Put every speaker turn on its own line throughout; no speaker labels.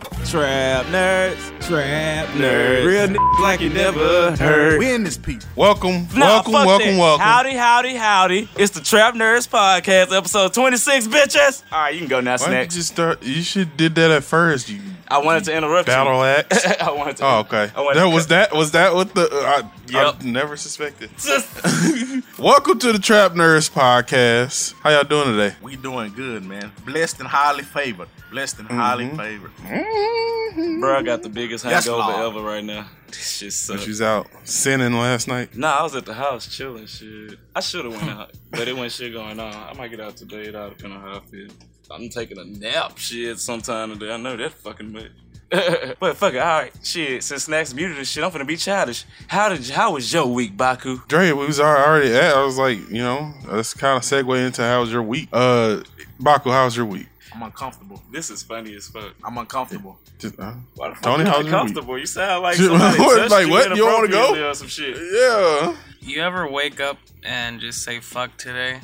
Trap nerds, trap nerds, real niggas like you never heard.
We in this piece.
Welcome,
Nah,
welcome,
fuck
welcome,
that.
welcome.
Howdy, howdy, howdy. It's the Trap Nerds Podcast, episode 26, bitches. All right, you can go now,
Why did you just start? You should did that at first. You
I wanted to interrupt
battle
you.
axe.
I wanted to.
Oh, okay.
I wanted
That
to
was that. Was that what the? Uh, I,
Yep.
I never suspected. Welcome to the Trap Nerds Podcast. How y'all doing today?
We doing good, man. Blessed and highly favored. Blessed and highly mm-hmm. favored. Mm-hmm.
Bro, I got the biggest
That's
hangover
law.
ever right now. This shit sucks.
you was out sinning last night.
Nah, I was at the house chilling shit. I should have went out, but it wasn't shit going on. I might get out today. It all depend on how I feel. I'm taking a nap shit sometime today. I know that fucking much. but fuck it, alright. Shit, since Snacks muted and shit, I'm finna be childish. How did how was your week, Baku?
Dre, we was already at. I was like, you know, let's kind of segue into how was your week. Uh, Baku, how was your week?
I'm uncomfortable.
This is funny as fuck.
I'm uncomfortable.
Just, uh,
Why the fuck
Tony,
you
how's
not
your week?
You sound like
Shit,
somebody
what?
touched
Like,
you
what? You wanna go?
or some shit.
yeah.
You ever wake up and just say fuck today?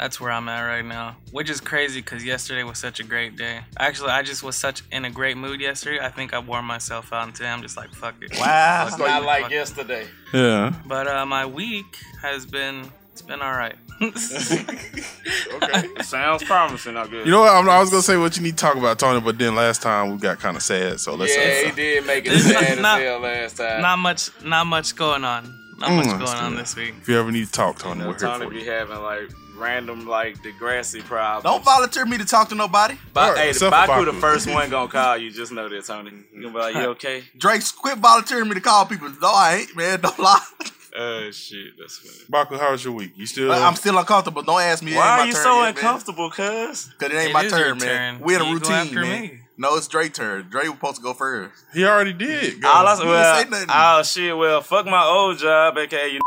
That's where I'm at right now. Which is crazy because yesterday was such a great day. Actually, I just was such in a great mood yesterday. I think I wore myself out and today I'm just like, fuck it.
Wow.
Fuck
Not like
fuck it.
yesterday.
Yeah.
But uh, my week has been, it's been all right.
Okay. Sounds promising, I guess.
You know what? I'm, I was gonna say what you need to talk about, Tony, but then last time we got kind of sad, so let's.
yeah, he did make it
This is
sad as
not-
hell last time.
not much, not much going on. Not much
Mm,
going on this week.
if you ever need to talk, Tony,
You know,
we're here for
be
you.
having like random like Degrassi problems.
Don't volunteer me to talk to nobody.
Ba-
Alright,
hey,
except for
Baku the first one gonna call you. Just know that, Tony. You gonna be like, you okay?
Drake, quit volunteering me to call people. No, I ain't, man. Don't lie.
Oh shit, that's funny.
Baku, how was your week? You still?
I'm still uncomfortable. Don't ask me.
Why are you so
yet,
uncomfortable, cuz?
Cause it ain't
It
my turn, man.
turn.
We in a
You go
routine,
after
man.
me.
No, it's Drake's turn. Drake was supposed to go first.
he already did. Go.
All I,
You
well,
ain't say nothing.
oh shit, well, fuck my old job, aka you.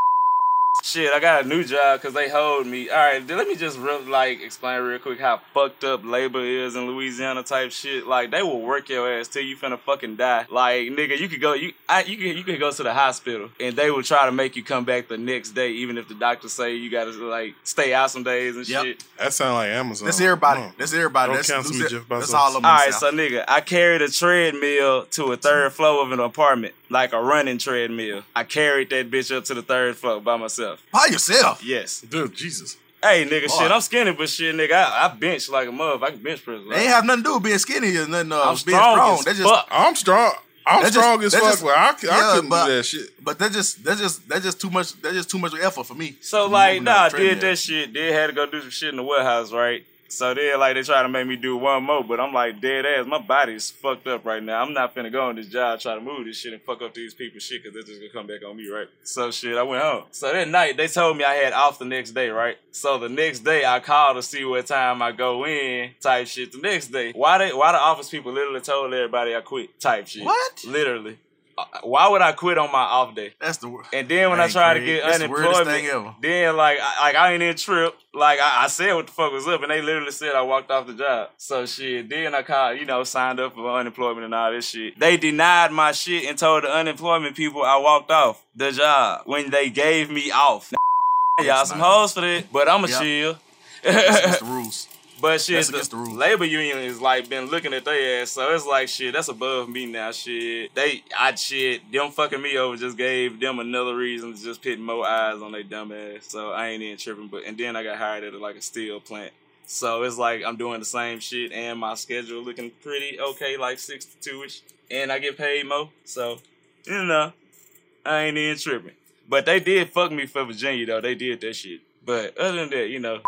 Shit, I got a new job because they hold me. All right, then let me just real, like explain real quick how fucked up labor is in Louisiana type shit. Like they will work your ass till you finna fucking die. Like nigga, you could go you I, you could you could go to the hospital and they will try to make you come back the next day, even if the doctor say you gotta like stay out some days and
Yep.
shit.
that sound like Amazon.
That's everybody.
Come on.
That's everybody.
Don't
That's,
cancel me,
that's,
Jeff
that's all of them.
All right, so nigga, I carried a treadmill to a third floor of an apartment, like a running treadmill. I carried that bitch up to the third floor by myself.
by yourself.
Yes.
Dude, Jesus.
Hey, nigga,
Boy.
shit, I'm skinny, but shit, nigga, I, I bench like a mother. I can bench press.
They ain't have nothing to do with being skinny or nothing. Uh,
I'm
being
strong,
strong.
as
That's just,
fuck.
I'm strong. I'm
That just-
strong as fuck.
just-
but I, I
yeah,
couldn't
but-
do that shit.
But that's just that's just that's just too much. That's just too much effort for me.
So like, nah, I did that shit. Then had to go do some shit in the warehouse, right? So then, like, they try to make me do one more, but I'm like, dead ass. My body's fucked up right now. I'm not finna go on this job, try to move this shit and fuck up these people's shit, cause they're just gonna come back on me, right? So shit, I went home. So that night, they told me I had off the next day, right? So the next day, I called to see what time I go in, type shit. The next day, why they, why the office people literally told everybody I quit, type shit.
What?
Literally. Why would I quit on my off day?
That's the word.
And then when I try to get
that's the weirdest
unemployment, then like I, like I ain't in trip. Like I, I said what the fuck was up, and they literally said I walked off the job. So shit. Then I called, you know, signed up for unemployment and all this shit. They denied my shit and told the unemployment people I walked off the job when they gave me off. Y'all some hoes for that, but I'ma
Yep.
chill.
That's the rules.
But shit,
That's
the,
against the
labor union is like been looking at their ass, so it's like shit. That's above me now. Shit, they, I shit, them fucking me over just gave them another reason to just put more eyes on their dumb ass. So I ain't even tripping. But and then I got hired at like a steel plant, so it's like I'm doing the same shit and my schedule looking pretty okay, like six to two ish, and I get paid more. So you know, I ain't even tripping. But they did fuck me for Virginia though. They did that shit. But other than that, you know,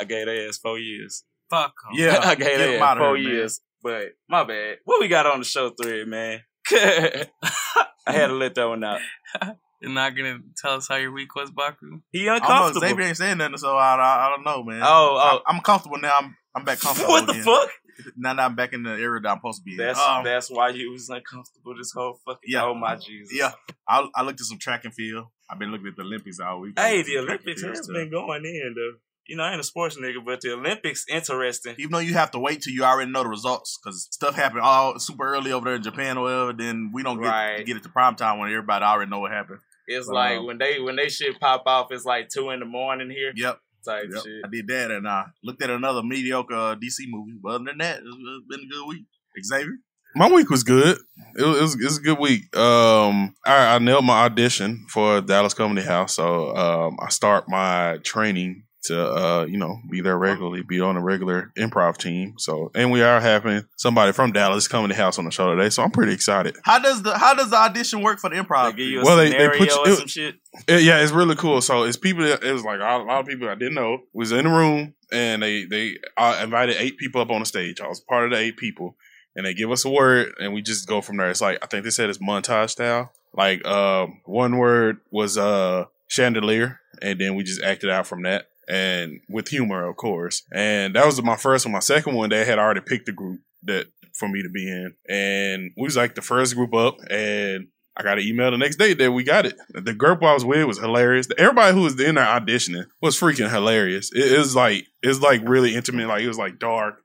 I gave their ass four years.
Fuck 'em.
Yeah,
I gave
get
their
'em
ass
outta
four
here, man.
years. But my bad. What we got on the show thread, man? I had to let that one out.
You're not gonna tell us how your week was, Baku?
He
I know.
uncomfortable.
Xavier ain't saying nothing, so I, I, I don't know, man.
Oh, oh.
I'm, I'm comfortable now. I'm, I'm back comfortable.
what the
again.
fuck?
Now that I'm back in the area that I'm supposed to be. in.
That's
Um,
that's why you was uncomfortable this whole fucking.
Yeah.
Oh my Jesus.
yeah. I, I looked at some track and field. I've been looking at the Olympics all week.
Hey, the Olympics has been going in though. You know, I ain't a sports nigga, but the Olympics interesting.
Even though you have to wait till you already know the results, because stuff happened all super early over there in Japan or whatever, then we don't get
Right.
get it to prime time when everybody already know what happened.
It's
Wow.
like when they when they shit pop off, it's like two in the morning here
Yep.
type
yep.
shit.
I did that and I looked at another mediocre uh, DC movie. But other than that, it's, it's been a good week. Xavier?
My week was good. It was, it was, it was a good week. Um, I, I nailed my audition for Dallas Comedy House, so um, I start my training to uh, you know be there regularly, be on a regular improv team. So, and we are having somebody from Dallas Comedy House on the show today, so I'm pretty excited.
How does the how does the audition work for the
They
improv?
give you a
Well, they- they
scenario
put you-
or
it-
some shit.
It- yeah, it's really cool. So it's people. It was like a lot, a lot of people I didn't know was in the room, and they they I invited eight people up on the stage. I was part of the eight people, and they give us a word, and we just go from there. It's like I think they said it's montage style. Like um, one word was uh chandelier, and then we just acted out from that, and with humor, of course. And that was my first one. My second one, they had already picked the group that for me to be in, and we was like the first group up, and I got an email the next day that we got it. The group I was with was hilarious. Everybody who was in there auditioning was freaking hilarious. It, was like it was like really intimate. Like it was like dark.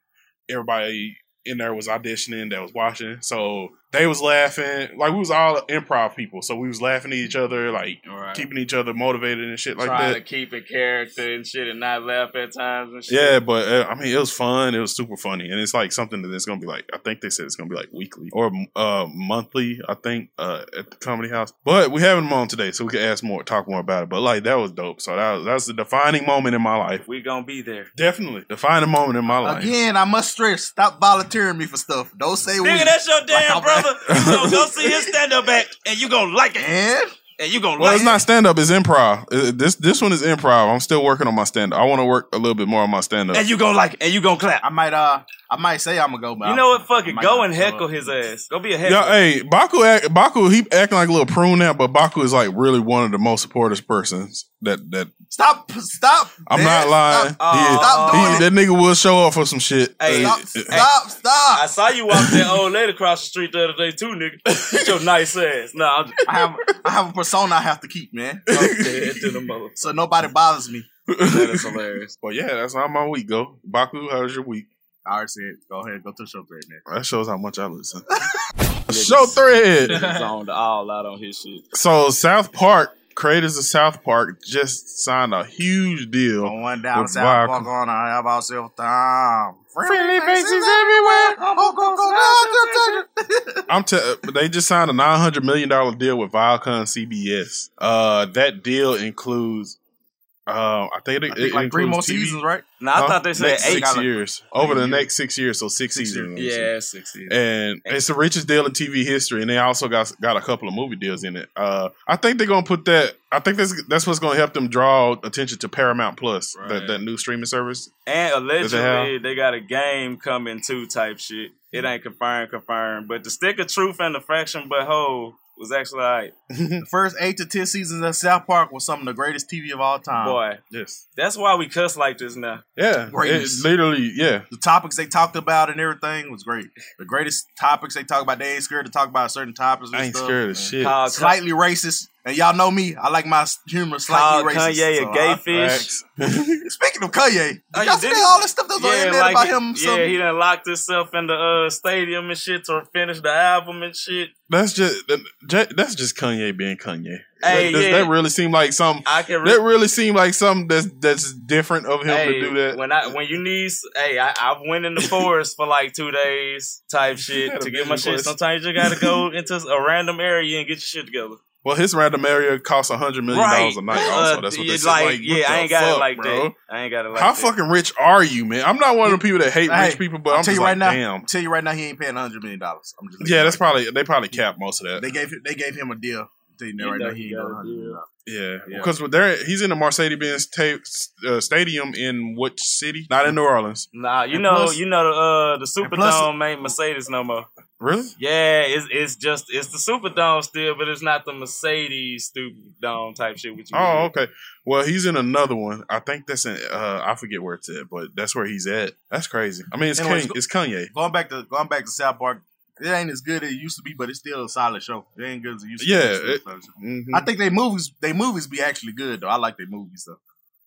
Everybody in there was auditioning that was watching. So they was laughing. Like we was all improv people. So we was laughing at each other, like
Right.
keeping each other motivated and shit like
Trying
that.
to keep a character and shit and not laugh at times and shit.
Yeah, but uh, I mean, it was fun. It was super funny, and it's like something that it's gonna be like. I think they said it's gonna be like weekly or uh monthly. I think uh at the comedy house. But we having them on today, so we can ask more, talk more about it. But like that was dope. So that was that's the defining moment in my life.
We gonna be there.
Definitely defining moment in my life.
Again, I must stress, stop volunteering me for stuff. Don't say we.
Nigga, that's your damn
Like,
brother. You gonna go see his stand up act and you gonna like it.
And
And you gonna
Well,
like
it's not stand up. It's improv. Uh, This this one is improv. I'm still working on my stand up. I want to work a little bit more on my stand up.
And you gonna like it. And you gonna clap.
I might uh I might say I'm gonna go, but
You know what? Fuck it. Go and heckle
up.
his ass. Go be a heckle.
Yeah, hey, Baku, act, Baku, he acting like a little prune now, but Baku is like really one of the most supportive persons that that
Stop! Stop!
I'm
man.
not lying.
Stop,
He- oh,
Stop
he-
doing it.
that nigga will show up for some shit.
Hey,
Stop! Stop! Stop!
I saw you walk that old lady across the street the other day too, nigga. Get your nice ass. Nah, I'm
I have I have a persona I have to keep, man.
I'm dead to the mother.
So nobody bothers me.
That is hilarious.
But yeah, that's how my week go. Baku, how's your week?
I already said, go ahead, go to show right now.
That shows how much I listen. Show thread.
Zoned all out on his shit.
So South Park, creators of South Park just signed a huge deal.
Going down
With
South
Viacom.
Park on I have ourselves time.
Friendly faces everywhere.
Oh,
I'm t- they just signed a nine hundred million dollar deal with Viacom CBS. Uh, that deal includes, uh, I think it,
I
it
like three more
TV.
seasons, right?
No, I
Huh?
thought they said
Next
eight.
six
Like-
years over the
years.
next six years, so six,
Six
seasons.
Yeah, six years.
and it's the richest deal in TV history, and they also got got a couple of movie deals in it. Uh, I think they're gonna put that. I think that's that's what's gonna help them draw attention to Paramount Plus, that
Right.
that new streaming service.
And
Does it
allegedly they got a game coming too type shit. It ain't confirmed, confirmed. But the stick of truth and the Fractured But Whole was actually like,
The first eight to ten seasons of South Park was some of the greatest TV of all time.
boy,
yes.
that's why we cuss like this now.
Yeah. It, literally, yeah.
The topics they talked about and everything was great. The greatest topics they talk about, they ain't scared to talk about certain topics. And
I ain't
stuff.
scared of shit.
Call,
Slightly racist, and y'all know me. I like my humor
call
slightly racist.
Kanye
so
a gay
I-
fish.
Facts.
Speaking of Kanye,
Oh,
y'all
you
see all this stuff that was on the
Yeah,
internet
like
about
he-
him?
yeah,
some-
he done locked himself in the uh, stadium and shit to finish the album and shit.
That's just that's just Kanye being Kanye.
Hey,
that, does
yeah.
that really seem like something?
I can re-
That really seem like something that's that's different of him
hey,
to do that.
when I when you need, hey, I, I went in the forest for like two days type shit to get my shit.
voice.
Sometimes you gotta go into a random area and get your shit together.
Well, his random area costs a hundred million dollars a night. Also,
Uh,
that's what
yeah,
they said.
like,
Like, what
yeah, I ain't got it like
bro.
that. I ain't got it like
How
that.
fucking rich are you, man? I'm not one of the people that hate
Hey,
rich people, but
I'll
I'm
tell
just
you right
like,
now.
damn.
I'll tell you right now, he ain't paying hundred million dollars. I'm just
Yeah, that's probably they probably capped most of that.
they gave they gave him a deal. I'm telling you
You
right now,
he
he ain't
got
got
a
hundred million
Yeah,
Yeah.
because with there, he's in the Mercedes-Benz ta- uh, Stadium in which city? Not in New Orleans.
Nah, you
And
know,
plus-
you know the uh the
and plus-
Superdome ain't Mercedes no more.
Really?
Yeah, it's it's just it's the Superdome still, but it's not the Mercedes stupid dome type shit. Which you
Oh, okay. Well, he's in another one. I think that's in. Uh, I forget where it's at, but that's where he's at. That's crazy. I mean, it's
Anyways,
Kanye. It's Kanye.
Going back to going back to South Park, it ain't as good as it used to be, but it's still a solid show. It ain't good as it used to
Yeah,
be. It's still a
it-
solid show.
Mhm.
I think they movies they movies be actually good though. I like their movies though.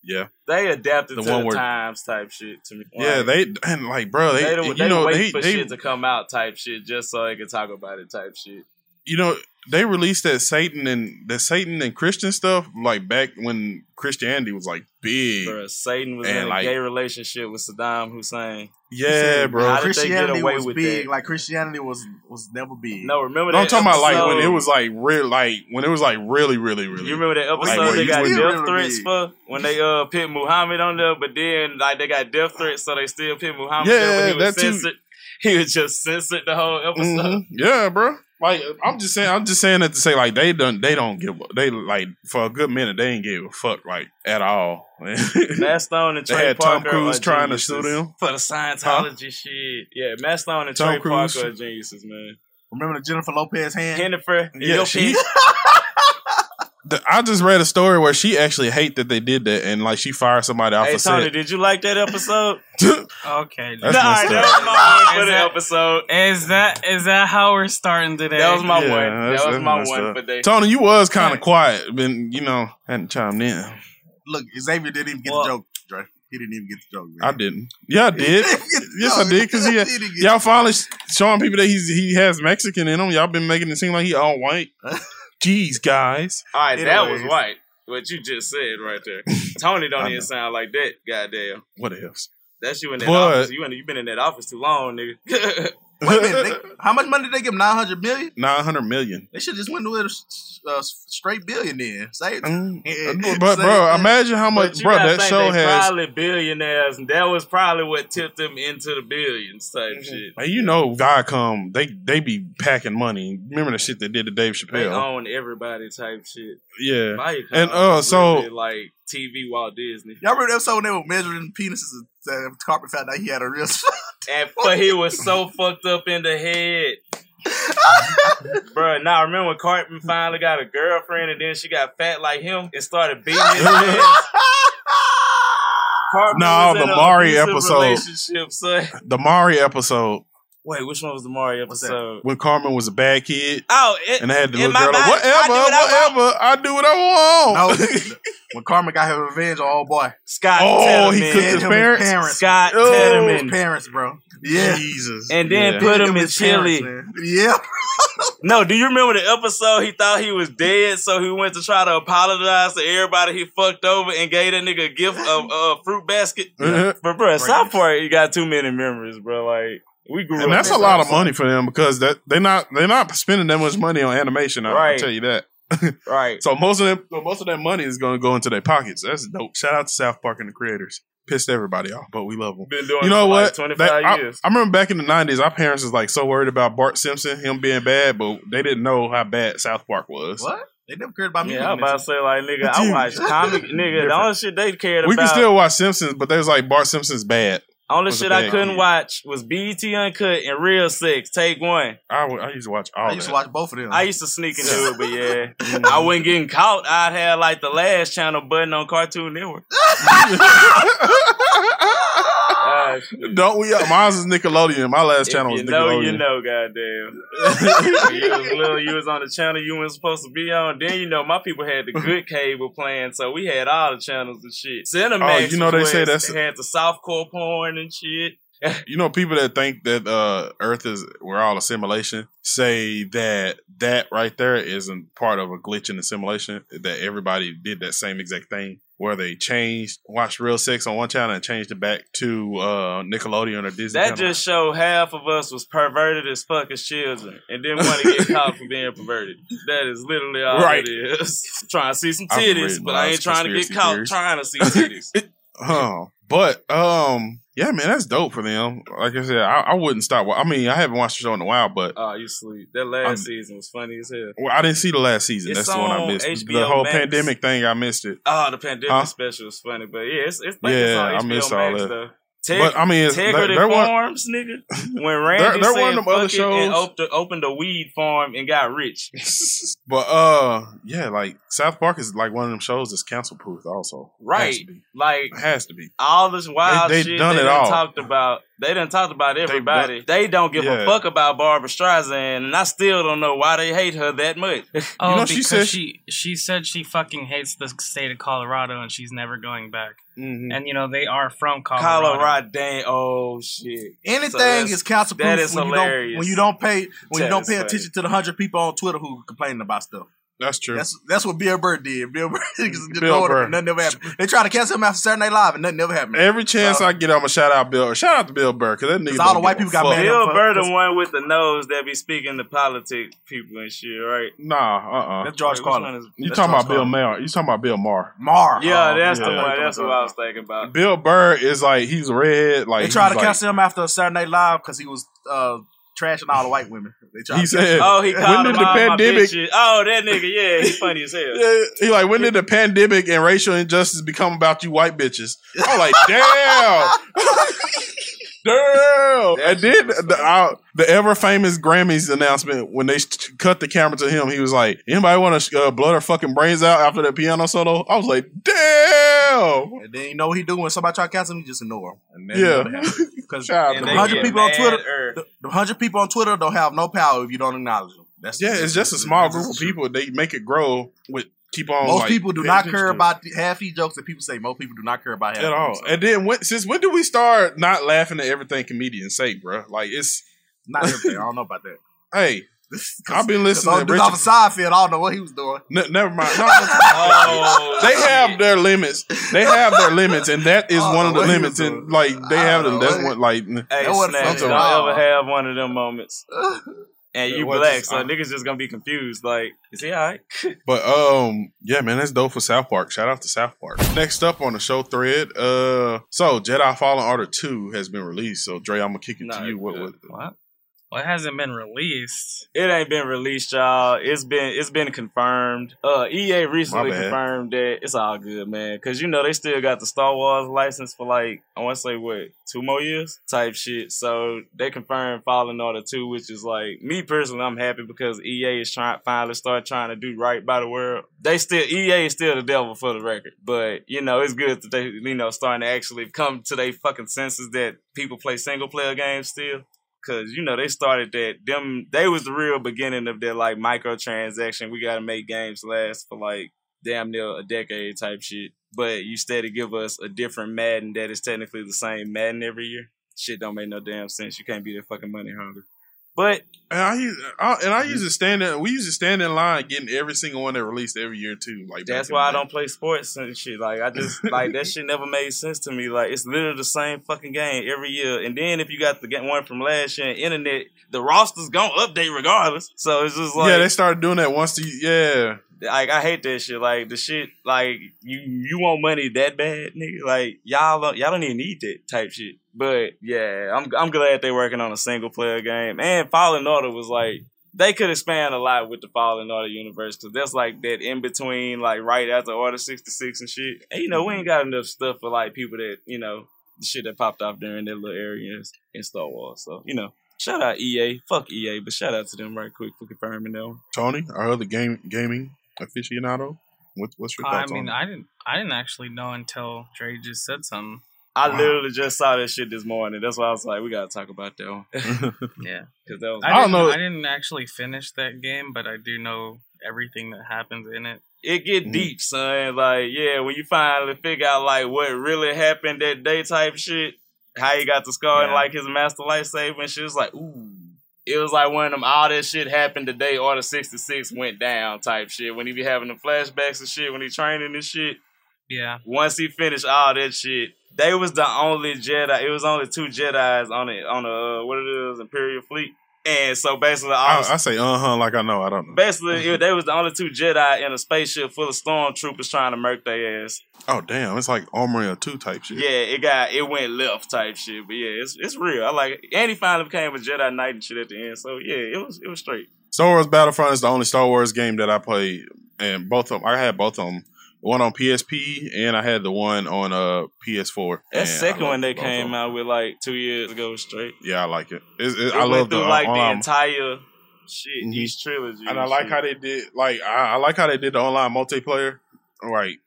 Yeah,
They adapted
The
to
one
the
where-
times type shit to me.
yeah.
Like,
They and like, bro, they,
they,
you know
wait
they
for
they
shit to come out type shit just so they can talk about it type shit.
You know they released that Satan and that Satan and Christian stuff like back when Christianity was like big.
Bro, Satan was
And,
in a
like-
gay relationship with Saddam Hussein.
Yeah, bro.
How did they get
Christianity
away
was
with
big.
that?
Like Christianity was was never big.
No, remember
No,
that
I'm talking about like when it was like real, like when it was like really, really, really.
You remember that
Like,
episode
where
they got death threats
big.
for when they uh pit Muhammad on there, but then like they got death threats, so they still pit Muhammad.
Yeah,
there, but he was
that too.
He was just censored the whole episode.
Mhm. Yeah, bro. Like I'm just saying, I'm just saying that to say like they don't, they don't give, a- they like for a good minute they ain't give a fuck like at all.
Matt Stone and
They
Trey
had Tom
Parker
Cruise trying to
geniuses
sue them.
for the Scientology shit. Yeah, Matt Stone and
Tom
Trey
Cruise.
Parker are geniuses, man.
Remember the Jennifer Lopez hand?
Jennifer,
Yeah,
your
she-
piece.
The- I just read a story where she actually hate that they did that and like she fired somebody off
Hey
a
Tony,
set.
did you like that episode?
Okay.
That's
nah, that was my one for the episode.
Is that is that how we're starting today?
That was my
Yeah,
one. That was my one
up.
for day.
Tony, you was kind of quiet, been you know hadn't chimed in.
Look, Xavier didn't even get
Well-
the joke, Dre. He didn't even get the joke, man.
I didn't. Yeah, I did.
He didn't get the
yes, I did because he
He
y'all finally sh- showing people that he's he has Mexican in him. Y'all been making it seem like he all white. Jeez, guys.
All right, that was
Anyways.
white. What you just said right there. Tony don't even
know.
sound like that. Goddamn.
What else?
That's you in that
But-
office. You in, you been in that office too long, nigga.
Wait a minute. They, how much money did they give? him? Nine hundred million.
Nine hundred million.
They should just went with a s- uh, straight billion then. Say it.
Mm.
Yeah,
But
say
bro,
it.
imagine how much,
you
bro.
gotta
That
think
show
they
has.
probably billionaires, and that was probably what tipped them into the billions type shit.
Man, you know, Viacom, they they be packing money. Remember the shit they did to Dave Chappelle?
They
Chappelle?
own everybody type shit.
Yeah,
Viacom
And, uh, so-
really like TV Walt Disney.
Y'all remember that episode when they were measuring penises? And uh, Carpet found out he had a real.
And but he was so fucked up in the head. Bro, now remember when Cartman finally got a girlfriend and then she got fat like him and started beating his ass? Cartman
No, the Mari episode. The Mari episode
Wait, which one was the Mario
What's that?
episode?
when Cartman was a bad kid
Oh, it,
and I had the
in
little
my
girl. Like, whatever,
I do what I
whatever. I do what I want.
no, when Cartman got her revenge oh boy.
Scott
Oh, he
Tenorman.
cooked his
him
parents?
parents.
Scott
Oh,
His parents, bro. Yeah.
Jesus.
And then
Yeah.
put
Him
him in
his parents,
chili.
Yeah.
No, do you remember the episode? He thought he was dead, so he went to try to apologize to everybody he fucked over and gave that nigga a gift of a fruit basket.
Mhm.
But bro, South Park, you got too many memories, bro. Like we grew up.
and that's a lot of money for them because that they're not they're not spending that much money on animation. I
Right.
can tell you that.
Right?
So most of them, most of that money is going to go into their pockets. That's dope. Shout out to South Park and the creators. Pissed everybody off, but we love them.
Been doing
You know what?
Like Twenty
That-
five
I,
years.
I remember back in the nineties, our parents was like so worried about Bart Simpson, him being bad, but they didn't know how bad South Park was.
What? They never cared about me.
yeah, I'm about to say like nigga, I
Dude.
watch comic nigga. The only shit they cared about.
We can still watch Simpsons, but they was like Bart Simpson's bad.
Only
Was a
shit I couldn't
kid.
watch was BET Uncut and Real Sex. Take one.
I, w- I used to watch all
I used to watch both of them.
I used to sneak into it, but yeah, I wasn't getting caught. I'd have like the last channel button on Cartoon Network. Shit.
Don't we? Mine is Nickelodeon. My last
If
channel was Nickelodeon.
you know,
Nickelodeon.
you know, goddamn. you was little, you was on the channel you weren't supposed to be on. Then you know, my people had the good cable playing, so we had all the channels and shit. Cinemax,
Oh, you know they say that's-
they had the softcore porn and shit.
You know, people that think that uh, Earth is we're all a simulation say that that right there isn't part of a glitch in the simulation. That everybody did that same exact thing where they changed, watched Real Sex on one channel and changed it back to uh, Nickelodeon or Disney.
That
Channel.
just showed half of us was perverted as fuck as children and didn't want to get caught for being perverted. That is literally all
Right.
it is. trying to see some titties, but I ain't trying to get caught
theories.
trying to see titties.
Oh, but um, yeah, man, that's dope for them. Like I said, I, I wouldn't stop. I mean, I haven't watched the show in a while, but
oh, you sleep. That last
I'm-
season was funny as hell.
well, I didn't see the last season.
It's
that's the one I missed. the whole
Max.
pandemic thing, I missed it.
Oh, the pandemic
Huh?
special was funny, but yeah, it's it's, like it's
Yeah,
on
I
HBO
missed all that.
though. Teg-
But I mean,
Tegridy
there, there
Farms, nigga. When Randy
there
said
one of them other
fuck it and
shows.
opened, a weed farm and got rich.
but uh, yeah, like South Park is like one of them shows that's cancel proof. Also,
Right.
has.
Like
It has to be.
all this wild
they
shit
done
they
it all.
talked about. They done talked about everybody. They, don't give
Yeah.
a fuck about Barbra Streisand, and I still don't know why they hate her that much.
Oh,
know, she
because
said-
she she said she fucking hates the state of Colorado and she's never going back.
Mhm.
And you know they are from Colorado.
Colorado, dang, oh shit.
Anything
So
is cancel proof
that is
when you don't
hilarious.
when you don't pay when you don't pay
funny.
attention to the hundred people on Twitter who complaining about stuff.
That's true.
That's that's what Bill Burr did. Bill Burr just
Bill
ignored
Burr.
him. Nothing ever happened. They tried to cancel him after Saturday Night Live, and nothing ever happened.
Every chance
Uh,
I get, I'm gonna shout out Bill. Shout out to Bill Burr because that nigga.
'Cause all the white people got
fuck.
mad.
Bill
fuck,
Burr, the one with the nose that be speaking to politic people and shit, right?
Nah, uh, uh
That's George
Wait,
Carlin.
is-
You talking
George
about Bill
Carlin.
Maher? You talking about Bill Maher?
Mar.
Yeah,
Oh,
that's
yeah.
the one. That's what I was thinking about.
Bill Burr is like he's red. Like
They tried to
he's like-
cancel him after Saturday Night Live because he was uh, trashing all the white women. They
He said,
Oh, he
when
called
did the
all my
pandemic?
bitches. Oh, that nigga, yeah, he's funny as hell.
Yeah, he like when did the pandemic and racial injustice become about you white bitches? I'm like, damn, damn. And then the uh, the ever famous Grammys announcement when they st- cut the camera to him, he was like, anybody want to uh, blow their fucking brains out after that piano solo? I was like, damn.
And then you know what he do when somebody try to cancel him, he just ignore him. And
Yeah.
because the
And
to
they
hundred people on Twitter,
er.
the, the hundred people on Twitter don't have no power if you don't acknowledge them. That's
Yeah, it's just a small group of people. They make it grow with keep on.
Most
like,
people do not care about the, half these jokes that people say. Most people do not care about half
at all.
of
And then when, since when do we start not laughing at everything comedians say, bro? Like it's
Not everything. I don't know about that.
hey, I've been listening to
Because off
Richard.
the Seinfeld, I don't know what he was doing.
N- never mind. No, no,
Oh,
they have their limits. They have their limits, and that is
Oh,
one of the limits. And like they
I
have
don't
them. That's what like. n-
Hey,
That wasn't
Snatch,
funny
don't
at all.
ever have one of them moments. And
Yeah,
you black, so
uh,
niggas just gonna be confused. Like, is he alright?
But um, yeah, man, that's dope for South Park. Shout out to South Park. Next up on the show thread, uh, so Jedi Fallen Order two has been released. So Dre, I'm gonna kick it
Nah,
to you. What, what?
What? Well, it hasn't been released.
It ain't been released, y'all. It's been it's been confirmed. Uh, EA recently confirmed that it's all good, man. Cause you know they still got the Star Wars license for like I want to say what two more years type shit. So they confirmed Fallen Order two, which is like me personally, I'm happy because EA is trying finally start trying to do right by the world. They still EA is still the devil for the record, but you know it's good that they you know starting to actually come to their fucking senses that people play single player games still. Cause you know they started that them they was the real beginning of their like microtransaction. We gotta make games last for like damn near a decade type shit. But you steady give us a different Madden that is technically the same Madden every year. Shit don't make no damn sense. You can't be that fucking money hungry. But
And I, use, I and I mm-hmm. used to stand in. We used to stand in line getting every single one that released every year too. Like
that's why I don't play sports and shit. Like I just like that shit never made sense to me. Like it's literally the same fucking game every year. And then if you got the one from last year, internet, the roster's gonna update regardless. So it's just like
yeah, they started doing that once. The, yeah,
like I hate that shit. Like the shit, like you you want money that bad, nigga. Like y'all y'all don't even need that type shit. But yeah, I'm I'm glad they're working on a single player game. And Fallen Order was like they could expand a lot with the Fallen Order universe because that's like that in between, like right after Order sixty six and shit. And you know we ain't got enough stuff for like people that you know the shit that popped off during that little area in, in Star Wars. So you know, shout out EA, fuck EA, but shout out to them right quick for confirming that one.
Tony, our other game gaming aficionado. What, what's your
I mean,
on
I didn't, I didn't actually know until Dre just said something.
I
Wow.
literally just saw that shit this morning. That's why I was like, we gotta talk about that one.
Yeah,
Because that was
I,
I don't know-
I didn't actually finish that game, but I do know everything that happens in it.
it get
Mhm.
deep, son. Like, yeah, when you finally figure out like what really happened that day type shit, how he got the scar and like his master lightsaber and shit, it's like, ooh. It was like one of them all that shit happened the day Order 66 went down type shit. When he be having the flashbacks and shit, when he training and shit.
Yeah,
Once he finished all that shit, they was the only Jedi. It was only two Jedi's on it on the uh, what it is Imperial fleet, and so basically all
I, I say uh huh like I know I don't know.
Basically, it, they was the only two Jedi in a spaceship full of stormtroopers trying to murk their ass.
Oh damn, it's like Army of Two type shit.
Yeah, it got it went left type shit. But yeah, it's it's real. I like it. And he finally became a Jedi Knight and shit at the end. So yeah, it was it was straight.
Star Wars Battlefront is the only Star Wars game that I played, and both of them I had both of them. One on PSP and I had the one on uh PS4.
That
and
second one
love
they came
them.
out with like two years ago straight.
Yeah, I like it. It's, it
It
I
went
love the
through
uh,
like the entire shit,
Mhm.
each trilogy.
and I like
shit.
how they did. Like I, I like how they did the online multiplayer, right?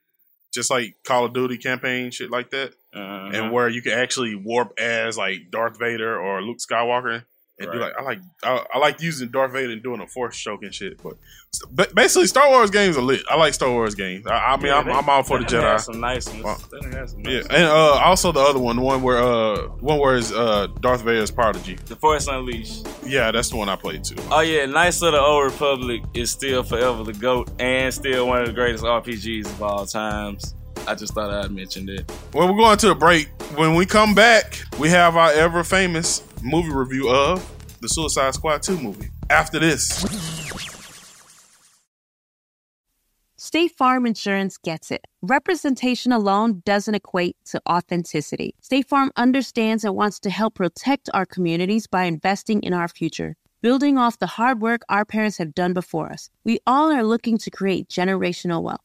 Just like Call of Duty campaign shit like that,
Uh-huh.
and where you can actually warp as like Darth Vader or Luke Skywalker. And do like I like I, I like using Darth Vader and doing a force choke and shit, but, but basically Star Wars games are lit. I like Star Wars games. I, I mean
Yeah,
I'm,
they-
I'm all for the Jedi.
Some nice ones.
Wow.
They done
Yeah, and uh, also the other one, the one where uh, one where is uh, Darth Vader's prodigy.
The Force Unleashed.
Yeah, that's the one I played too.
Oh yeah, Knights of the Old Republic is still forever the GOAT and still one of the greatest RPGs of all times. I just thought I'd mention it.
Well, we're going to a break. When we come back, we have our ever famous movie review of the Suicide Squad 2 movie. After this,
State Farm Insurance gets it. Representation alone doesn't equate to authenticity. State Farm understands and wants to help protect our communities by investing in our future. Building off the hard work our parents have done before us, we all are looking to create generational wealth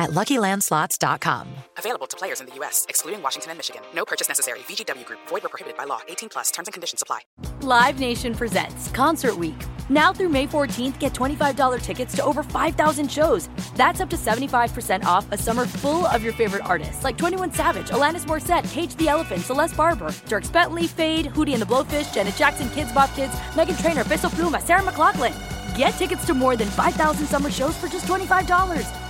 at luckylandslots.com.
Available to players in the U.S., excluding Washington and Michigan. No purchase necessary. VGW Group, void were prohibited by law. 18 plus terms and conditions apply.
Live Nation presents Concert Week. Now through May 14th, get $25 tickets to over 5,000 shows. That's up to 75% off a summer full of your favorite artists like 21 Savage, Alanis Morissette, Cage the Elephant, Celeste Barber, Dierks Bentley, Feid, Hootie and the Blowfish, Janet Jackson, Kidz Bop Kids, Meghan Trainor, Peso Pluma, Sarah McLachlan. Get tickets to more than 5,000 summer shows for just $25.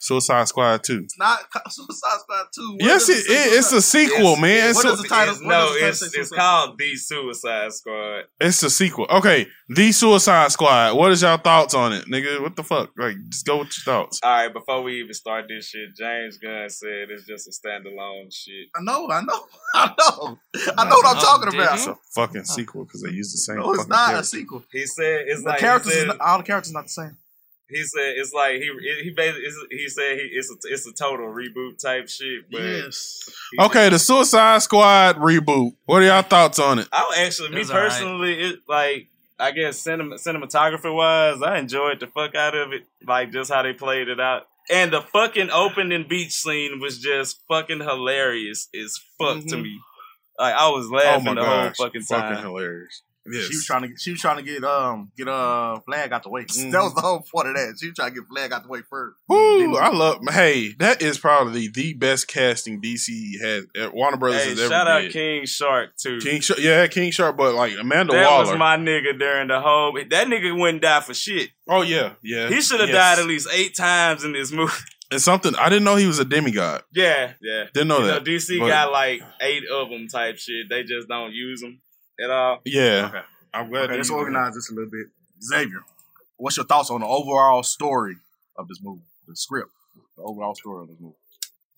Suicide Squad 2.
It's not Suicide Squad 2. What
Yes, it, it, it's a sequel,
It's-
man. It's
what
a,
does the title-
It's- no,
the
it's it's called The Suicide Squad.
it's a sequel. Okay, the Suicide Squad. What is y'all thoughts on it, nigga? What the fuck? Like, just go with your thoughts.
All right, before we even start this shit, James Gunn said it's just a standalone shit.
I know, I know, I know. I know what I'm
Oh,
talking about.
It's a fucking sequel because they use the same.
No, it's
fucking
not a sequel.
He said it's
The
like
characters,
said,
not, all the characters not the same.
He said it's like he he basically he said he it's a it's a total reboot type shit. But
Yes.
Okay, the Suicide Squad reboot. What are y'all thoughts on it?
I actually, me
was alright.
personally, it like I guess cinema, cinematography wise, I enjoyed the fuck out of it. Like just how they played it out. And the fucking opening beach scene was just fucking hilarious as fuck to
Mhm.
me. Like I was
Oh
laughing
my
the
gosh,
whole fucking time.
fucking hilarious. Yes.
She was trying to she was trying to get um get uh flag out the way.
Mhm.
That was the whole point of that. She was trying to get flag out the way first.
Woo, I love. Hey, that is probably the best casting DC has. uh, Warner Brothers
Hey,
has ever
shout out
did.
King Shark too.
King Shark, yeah, King Shark, but like Amanda Waller.
that
Waller.
was my nigga during the whole. That nigga wouldn't die for shit.
oh yeah, yeah.
He should have
yes.
died at least eight times in this movie.
And something I didn't know he was a demigod.
yeah, yeah.
Didn't know
You
that.
DC
but-
got like eight of them type shit. They just don't use them at all.
Yeah,
Okay.
I'm glad.
Okay,
that
let's
you-
organize this a little bit. Xavier, what's your thoughts on the overall story of this movie? The script, the overall story of this movie.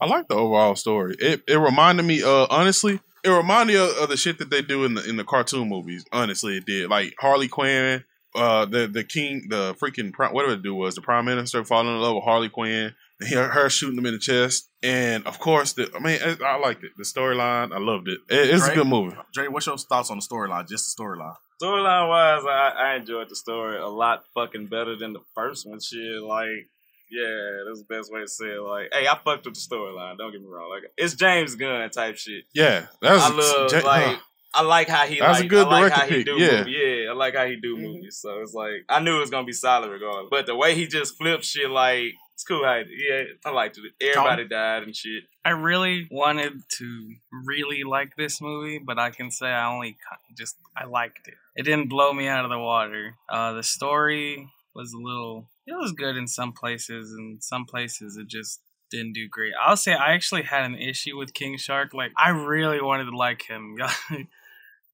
I like the overall story. It it reminded me, uh, honestly, it reminded me of, of the shit that they do in the in the cartoon movies. Honestly, it did. Like Harley Quinn, uh, the the king, the freaking whatever it do was the prime minister falling in love with Harley Quinn. And Her, her shooting him in the chest, and of course, the I mean, I, I liked it. The storyline, I loved it. it it's a good movie.
Dre, what's your thoughts on the storyline? Just the storyline.
Storyline wise, I, I enjoyed the story a lot fucking better than the first one. Shit, like, yeah, that's the best way to say it. Like, hey, I fucked with the storyline. Don't get me wrong. Like, it's James Gunn type shit.
Yeah, that was
I love
Ja-
like.
uh,
I like how he
That was a good
I like
director
how he
pick,
do
yeah. Mm-hmm.
movies. Yeah, I like how he do movies. So it's like I knew it was gonna be solid regardless. But the way he just flips shit, like it's cool. How he, yeah, I liked it. Everybody died and shit.
I really wanted to really like this movie, but I can say I only just I liked it. It didn't blow me out of the water. Uh, the story was a little. It was good in some places, and some places it just didn't do great. I'll say I actually had an issue with King Shark. Like I really wanted to like him.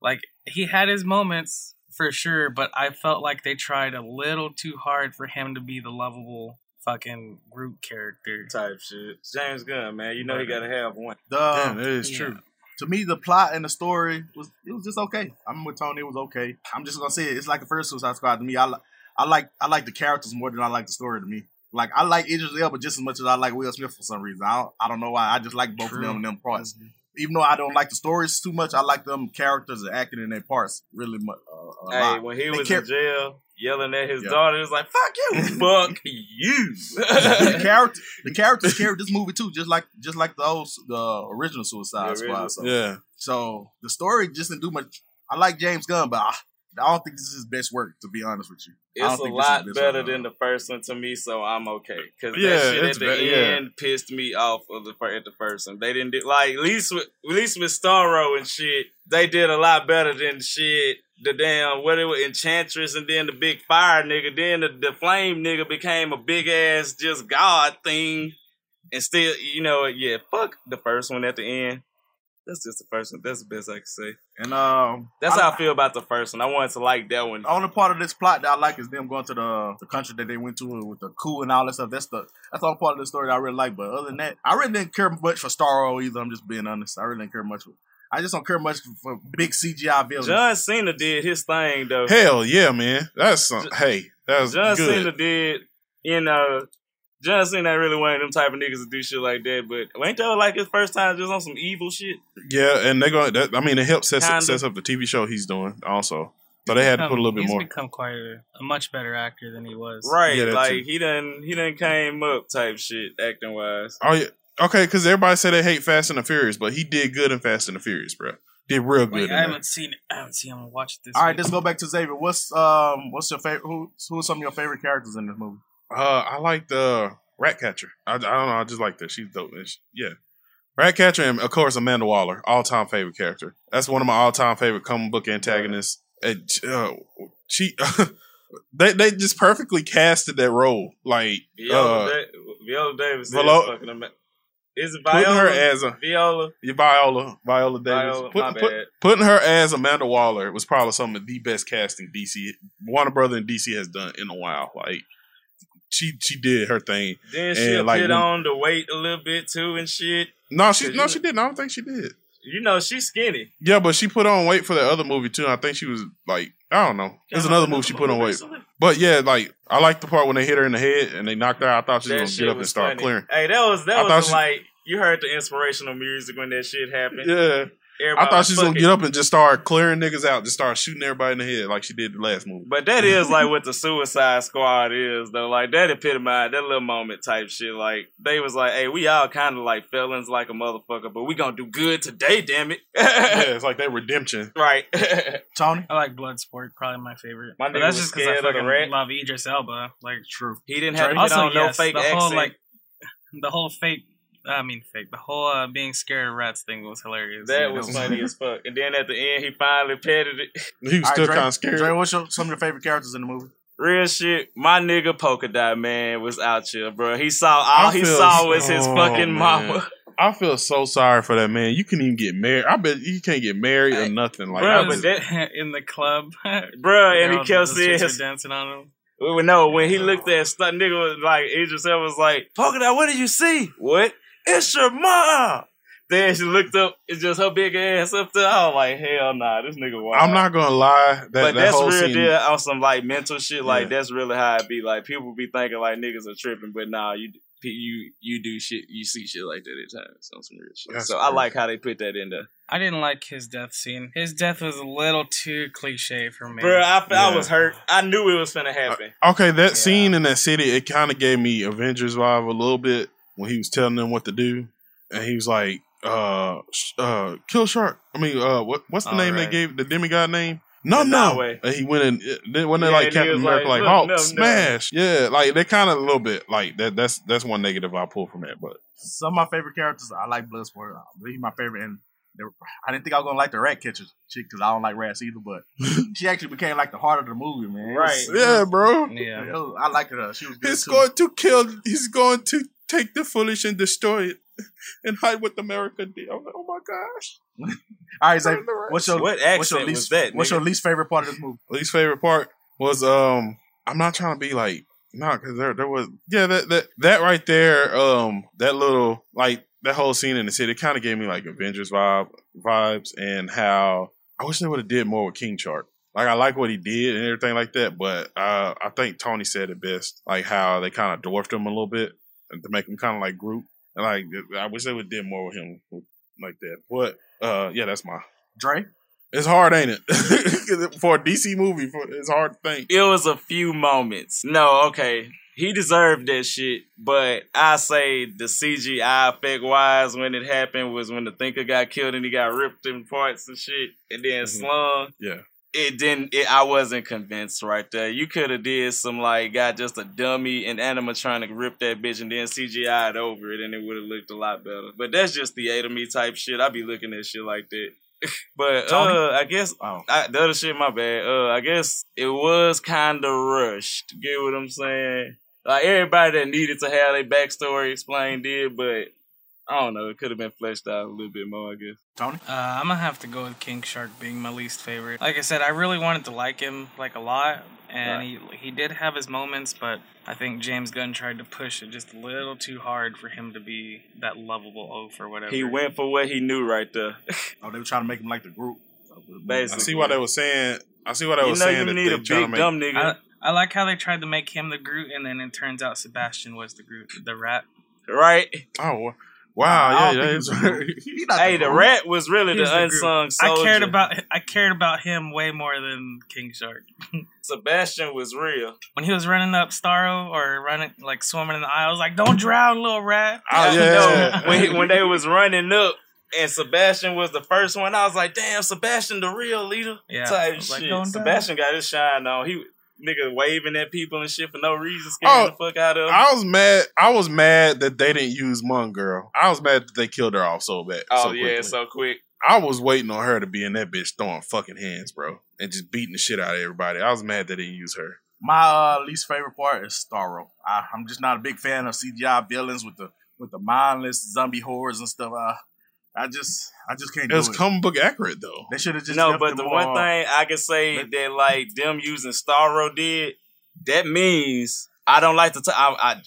like he had his moments for sure, but I felt like they tried a little too hard for him to be the lovable fucking Groot character.
Type shit. James Gunn, man. You know he gotta have one.
The
Damn, that is
Yeah.
true.
to me, the plot and the story was it was just okay. I'm with Tony. It was okay. I'm just gonna say it. It's like the first Suicide Squad to me. I li- I like I like the characters more than I like the story to me. Like I like Idris Elba just as much as I like Will Smith for some reason. I don't, I don't know why. I just like both
True.
of them and them parts. Even though I don't like the stories too much, I like them characters and acting in their parts really much. Uh, a
Hey,
lot.
when he
They
was
care-
in jail yelling at his
Yeah.
daughter, it's like, fuck you, fuck you.
the character, the characters carried this movie too, just like just like the old, the original Suicide
The
Squad.
original.
So,
Yeah,
so the story just didn't do much. I like James Gunn, but I, I don't think this is his best work. To be honest with you, I
It's
don't
a
think
lot better
best
than the first one to me, so I'm okay. Because
Yeah,
that shit at
it's
the
be- yeah.
end pissed me off of the at the first one. They didn't do, like at least with at least with Starro and shit. They did a lot better than shit. The damn what it was Enchantress and then the big fire nigga. Then the, the flame nigga became a big ass just god thing. And still, you know, yeah, fuck the first one at the end. That's just the first one. That's the best I can say.
And um,
That's
I-
how I feel about the first one. I wanted to like that one.
The only part of this plot that I like is them going to the the country that they went to with the coup and all that stuff. That's the that's only part of the story that I really like. But other than that, I really didn't care much for Starro either. I'm just being honest. I really didn't care much. For, I just don't care much for big CGI villains.
John Cena did his thing though.
hell yeah, man. That's some. Hey, that was
John
good.
Cena did, you know, John Cena ain't really one of them type of niggas to do shit like that. But ain't that like his first time just on some evil shit?
Yeah, and they're going. That, I mean, it helps set, sets up the TV show he's doing also. So they had to put a little bit
he's
more.
become quite a, a much better actor than he was.
Right,
Yeah, that
like
too.
he done he done came up type shit acting wise.
Oh yeah, okay. Because everybody said they hate Fast and the Furious, but he did good in Fast and the Furious, bro. Did real good.
Wait,
in
I haven't seen. I haven't seen him watch this.
All right,
week.
let's go back to Xavier. What's um what's your favorite? Who who are some of your favorite characters in this movie?
Uh, I like the Ratcatcher. I, I don't know. I just like that. She's dope. She- yeah. Ratcatcher and of course Amanda Waller, all time favorite character. That's one of my all time favorite comic book antagonists. And, uh, she, they they just perfectly casted that role. Like
Viola,
uh,
da- Viola Davis
Viola-
is fucking ama- Is
putting
Viola?
her as a
Viola.
yeah, Viola Viola Davis.
Viola,
Put-
my
put-
bad.
putting her as Amanda Waller was probably some of the best casting DC Warner Brother and DC has done in a while. Like she she did her thing.
Then she
And, like,
put on the weight a little bit too and shit.
No, she no she didn't. I don't think she did.
You know she's skinny.
Yeah, but she put on weight for the other movie too. I think she was like, I don't know. There's another movie she put on weight. But yeah, like I like the part when they hit her in the head and they knocked her. out. I thought she was gonna get up and start
funny.
clearing.
Hey, that was that
thought
was
she-
like you heard the inspirational music when that shit happened.
Yeah,
Everybody
I thought
like,
she was gonna get up and just start clearing niggas out, just start shooting everybody in the head like she did the last movie.
But that is like what the Suicide Squad is, though. Like that epitomized that little moment type shit. Like they was like, "Hey, we all kind of like felons, like a motherfucker, but we gonna do good today, damn it."
yeah, it's like that redemption.
right.
Tony,
I like Bloodsport, probably my favorite.
My
but
nigga
that's
was
just because I
scared of the
fucking
rat.
love Idris Elba. Like
true.
he didn't have to
also,
put on no fake
the
accent.
like the whole fake. I mean, fake. The whole uh, being scared of rats thing was hilarious.
that
You
was funny as fuck. And then at the end, he finally petted it.
He was
All right,
still
Dre-
kind of scared.
Dre, what's your, some of your favorite characters in the movie?
Real shit, my nigga Polka Dot Man was out here, bro. He saw all
I
he
feel-
saw was his
oh,
fucking
man.
mama.
I feel so sorry for that man. You can't even get married. I bet you can't get married or nothing. Like,
Bro,
I
but that-
in the club,
Bruh, and he
Girls-
kept
the
saying
chicks
his,
dancing on him.
Well, no, when he looked at stuff, nigga was like, Idris Elba was like, Polka Dot, what did you see? What? It's your mom. Then she looked up, it's just her big ass up there. I was like, hell nah, this nigga wild.
I'm not gonna lie. That,
but
that
that's
whole
real
scene,
deal on some like mental shit. Like
Yeah.
that's really how it be. Like people be thinking like niggas are tripping, but nah, you you you do shit, you see shit like that at times on some real shit.
That's
so I like how they put that in there.
I didn't like his death scene. His death was a little too cliche for me.
Bro, I, I was hurt. I knew it was gonna uh, happen.
Okay, that scene in that city, it kind of gave me Avengers vibe a little bit when he was telling them what to do, and he was like, "Uh, uh, kill shark." I mean, uh, what what's the
All
name
right.
they gave the demigod name? No, no. And he went in. Then when they
Yeah,
like Captain America,
like,
like, Hulk
no, no."
smash. Yeah, like they kind of a little bit like that. That's that's one negative I pull from that. But
Some of my favorite characters, I like Bloodsport. I he's my favorite. And the- I didn't think I was gonna like the rat catcher chick because I don't like rats either. But she actually became like the heart of the movie, man. It was-
Right.
yeah, bro,
yeah.
was- I liked her. She was good
he's
too.
going to kill. He's going to take the foolish and destroy it, and hide what America did. I'm like, oh my gosh.
All right, Zay,
Burn the rats.
what's your
What
what's your least
that,
what's your least favorite part of this movie?
least favorite part was um I'm not trying to be like no because there there was yeah that that that right there um that little like that whole scene in the city kind of gave me like Avengers vibe vibes and how I wish they would have did more with King Shark. Like I like what he did and everything like that, but uh, I think Tony said it best, like how they kind of dwarfed him a little bit and to make him kind of like Groot. And like I wish they would have did more with him like that. But uh, yeah, that's my.
Dre,
It's hard, ain't it? for a DC movie, for, it's hard to think.
It was a few moments. No, okay. He deserved that shit, but I say the CGI effect wise when it happened was when the thinker got killed and he got ripped in parts and shit and then
Mhm.
slung.
Yeah.
It didn't it, I wasn't convinced right there. You could have did some like got just a dummy and animatronic rip that bitch and then CGI'd over it and it would have looked a lot better. But that's just the A to me type shit. I'd be looking at shit like that. but uh I guess
oh,
I, the other shit, my bad. Uh, I guess it was kind of rushed. Get what I'm saying? Like everybody that needed to have their backstory explained did, but I don't know. It could have been fleshed out a little bit more. I guess.
Tony.
Uh, I'm gonna have to go with King Shark being my least favorite. Like I said, I really wanted to like him like a lot, and he he did have his moments, but I think James Gunn tried to push it just a little too hard for him to be that lovable oaf or whatever.
He went for what he knew right there.
Oh, they were trying to make him like the Groot.
I see what they were saying. I see what they
You
were
know
saying.
you need
they
a big
make-
dumb nigga.
I, I like how they tried to make him the Groot, and then it turns out Sebastian was the Groot, the rat.
right?
Oh
I
wow! Yeah,
think
yeah.
he
it's-
was the Groot. He not
Hey, the rat was really
He's
the
the
unsung
I cared about I cared about him way more than King Shark.
Sebastian was real.
When he was running up Starro or running like swimming in the aisle, I was like, "Don't drown, little rat."
Oh,
You
yeah.
know, when he, when they was running up and Sebastian was the first one, I was like, damn, Sebastian the real leader.
Yeah,
Type
was like,
shit.
"Don't die."
Sebastian got his shine on. He nigga waving at people and shit for no reason, scaring
Oh,
the fuck out of them.
I was mad. I was mad that they didn't use Mongal. I was mad that they killed her off so bad.
oh
so
yeah,
quickly.
so quick.
I was waiting on her to be in that bitch throwing fucking hands, bro, and just beating the shit out of everybody. I was mad that they didn't use her.
My uh, least favorite part is Starro. I, I'm just not a big fan of CGI villains with the with the mindless zombie horrors and stuff. Uh, I just I just can't
It
do
was
it.
comic book accurate though.
they should have just
No, but the
more-
one thing I can say
Let-
that like them using Starro did, that means I don't like to. T- I, I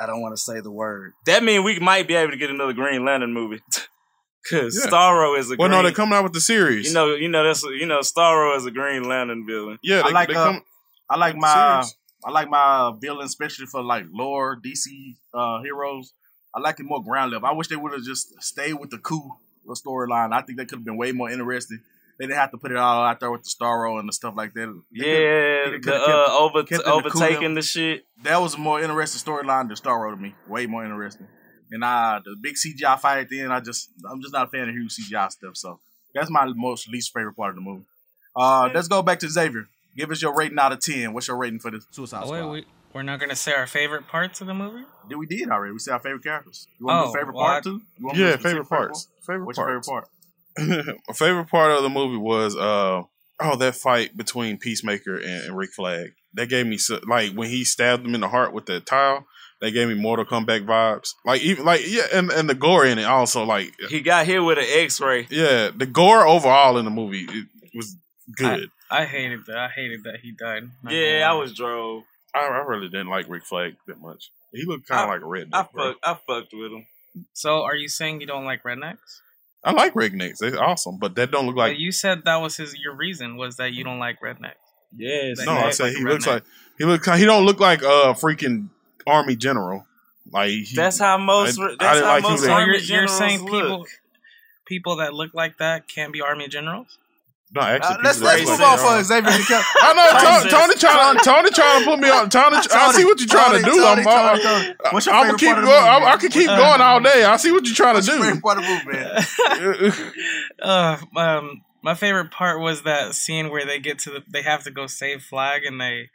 I don't want to say the word. That means we might be able to get another Green Lantern movie. Cause
Yeah.
Starro is a
Well,
green,
no, they're coming out with the series.
you know, you know that's you know Starro is a Green Lantern villain.
yeah,
I like
they
uh,
come.
I like my. I like my villain, especially for like lore DC uh, heroes. I like it more ground level. I wish they would have just stayed with the coup storyline. I think that could have been way more interesting. They didn't have to put it all out there with the Starro and the stuff like that. They
Yeah,
could've-
the
could've
uh, over
kept
overtaking
Kuda.
the shit.
That was a more interesting storyline than Starro to me. Way more interesting. And uh, the big CGI fight at the end, I just I'm just not a fan of huge CGI stuff. So that's my most least favorite part of the movie. Uh, let's go back to Xavier. Give us your rating out of ten. What's your rating for the Suicide
Oh,
Squad?
wait, we, we're not gonna say our favorite parts of the movie.
Did we did already? We said our favorite characters. You want to
Oh,
do favorite
well,
part
I-
too? You want
Yeah,
do specific
favorite parts. Favorite
What's
parts.
your favorite part?
My favorite part of the movie was uh oh that fight between Peacemaker and, and Rick Flag. That gave me so, like when he stabbed him in the heart with the tile. They gave me Mortal Kombat vibes. Like even like yeah, and, and the gore in it also like
He got hit with an X-ray.
yeah, the gore overall in the movie it was good.
I hated that. I hated that he died.
Yeah, I was drove.
I, I really didn't like Rick Flag that much. He looked kind of like a redneck.
I
bro.
fuck, I fucked with him.
So, are you saying you don't like rednecks?
I like rednecks. They're awesome, but that don't look like
But you said that was his. Your reason was that you don't like rednecks.
Yes.
That
No, I said
like a
he looks like he look. He don't look like a freaking army general. Like he,
That's how most.
I- I
that's
didn't
how
like
most army
you're, you're
generals
saying
look.
people people that look like that can't be army generals?
No, actually,
Uh, let's
people
let's move on for. Xavier.
I know
Tony
Tony,
says-
Tony trying Tony trying to put me on. Tony, I see what you're trying to
Tony,
do. I'm,
Tony,
I'm,
Tony, Tony. What's your
I'm
favorite
keep going.
the movie,
I, I can keep
Uh,
going all day. I see what you're trying
What's your
to
favorite part of the movie, man?
do.
Uh, um, my favorite part was that scene where they get to the, they have to go save Flag, and they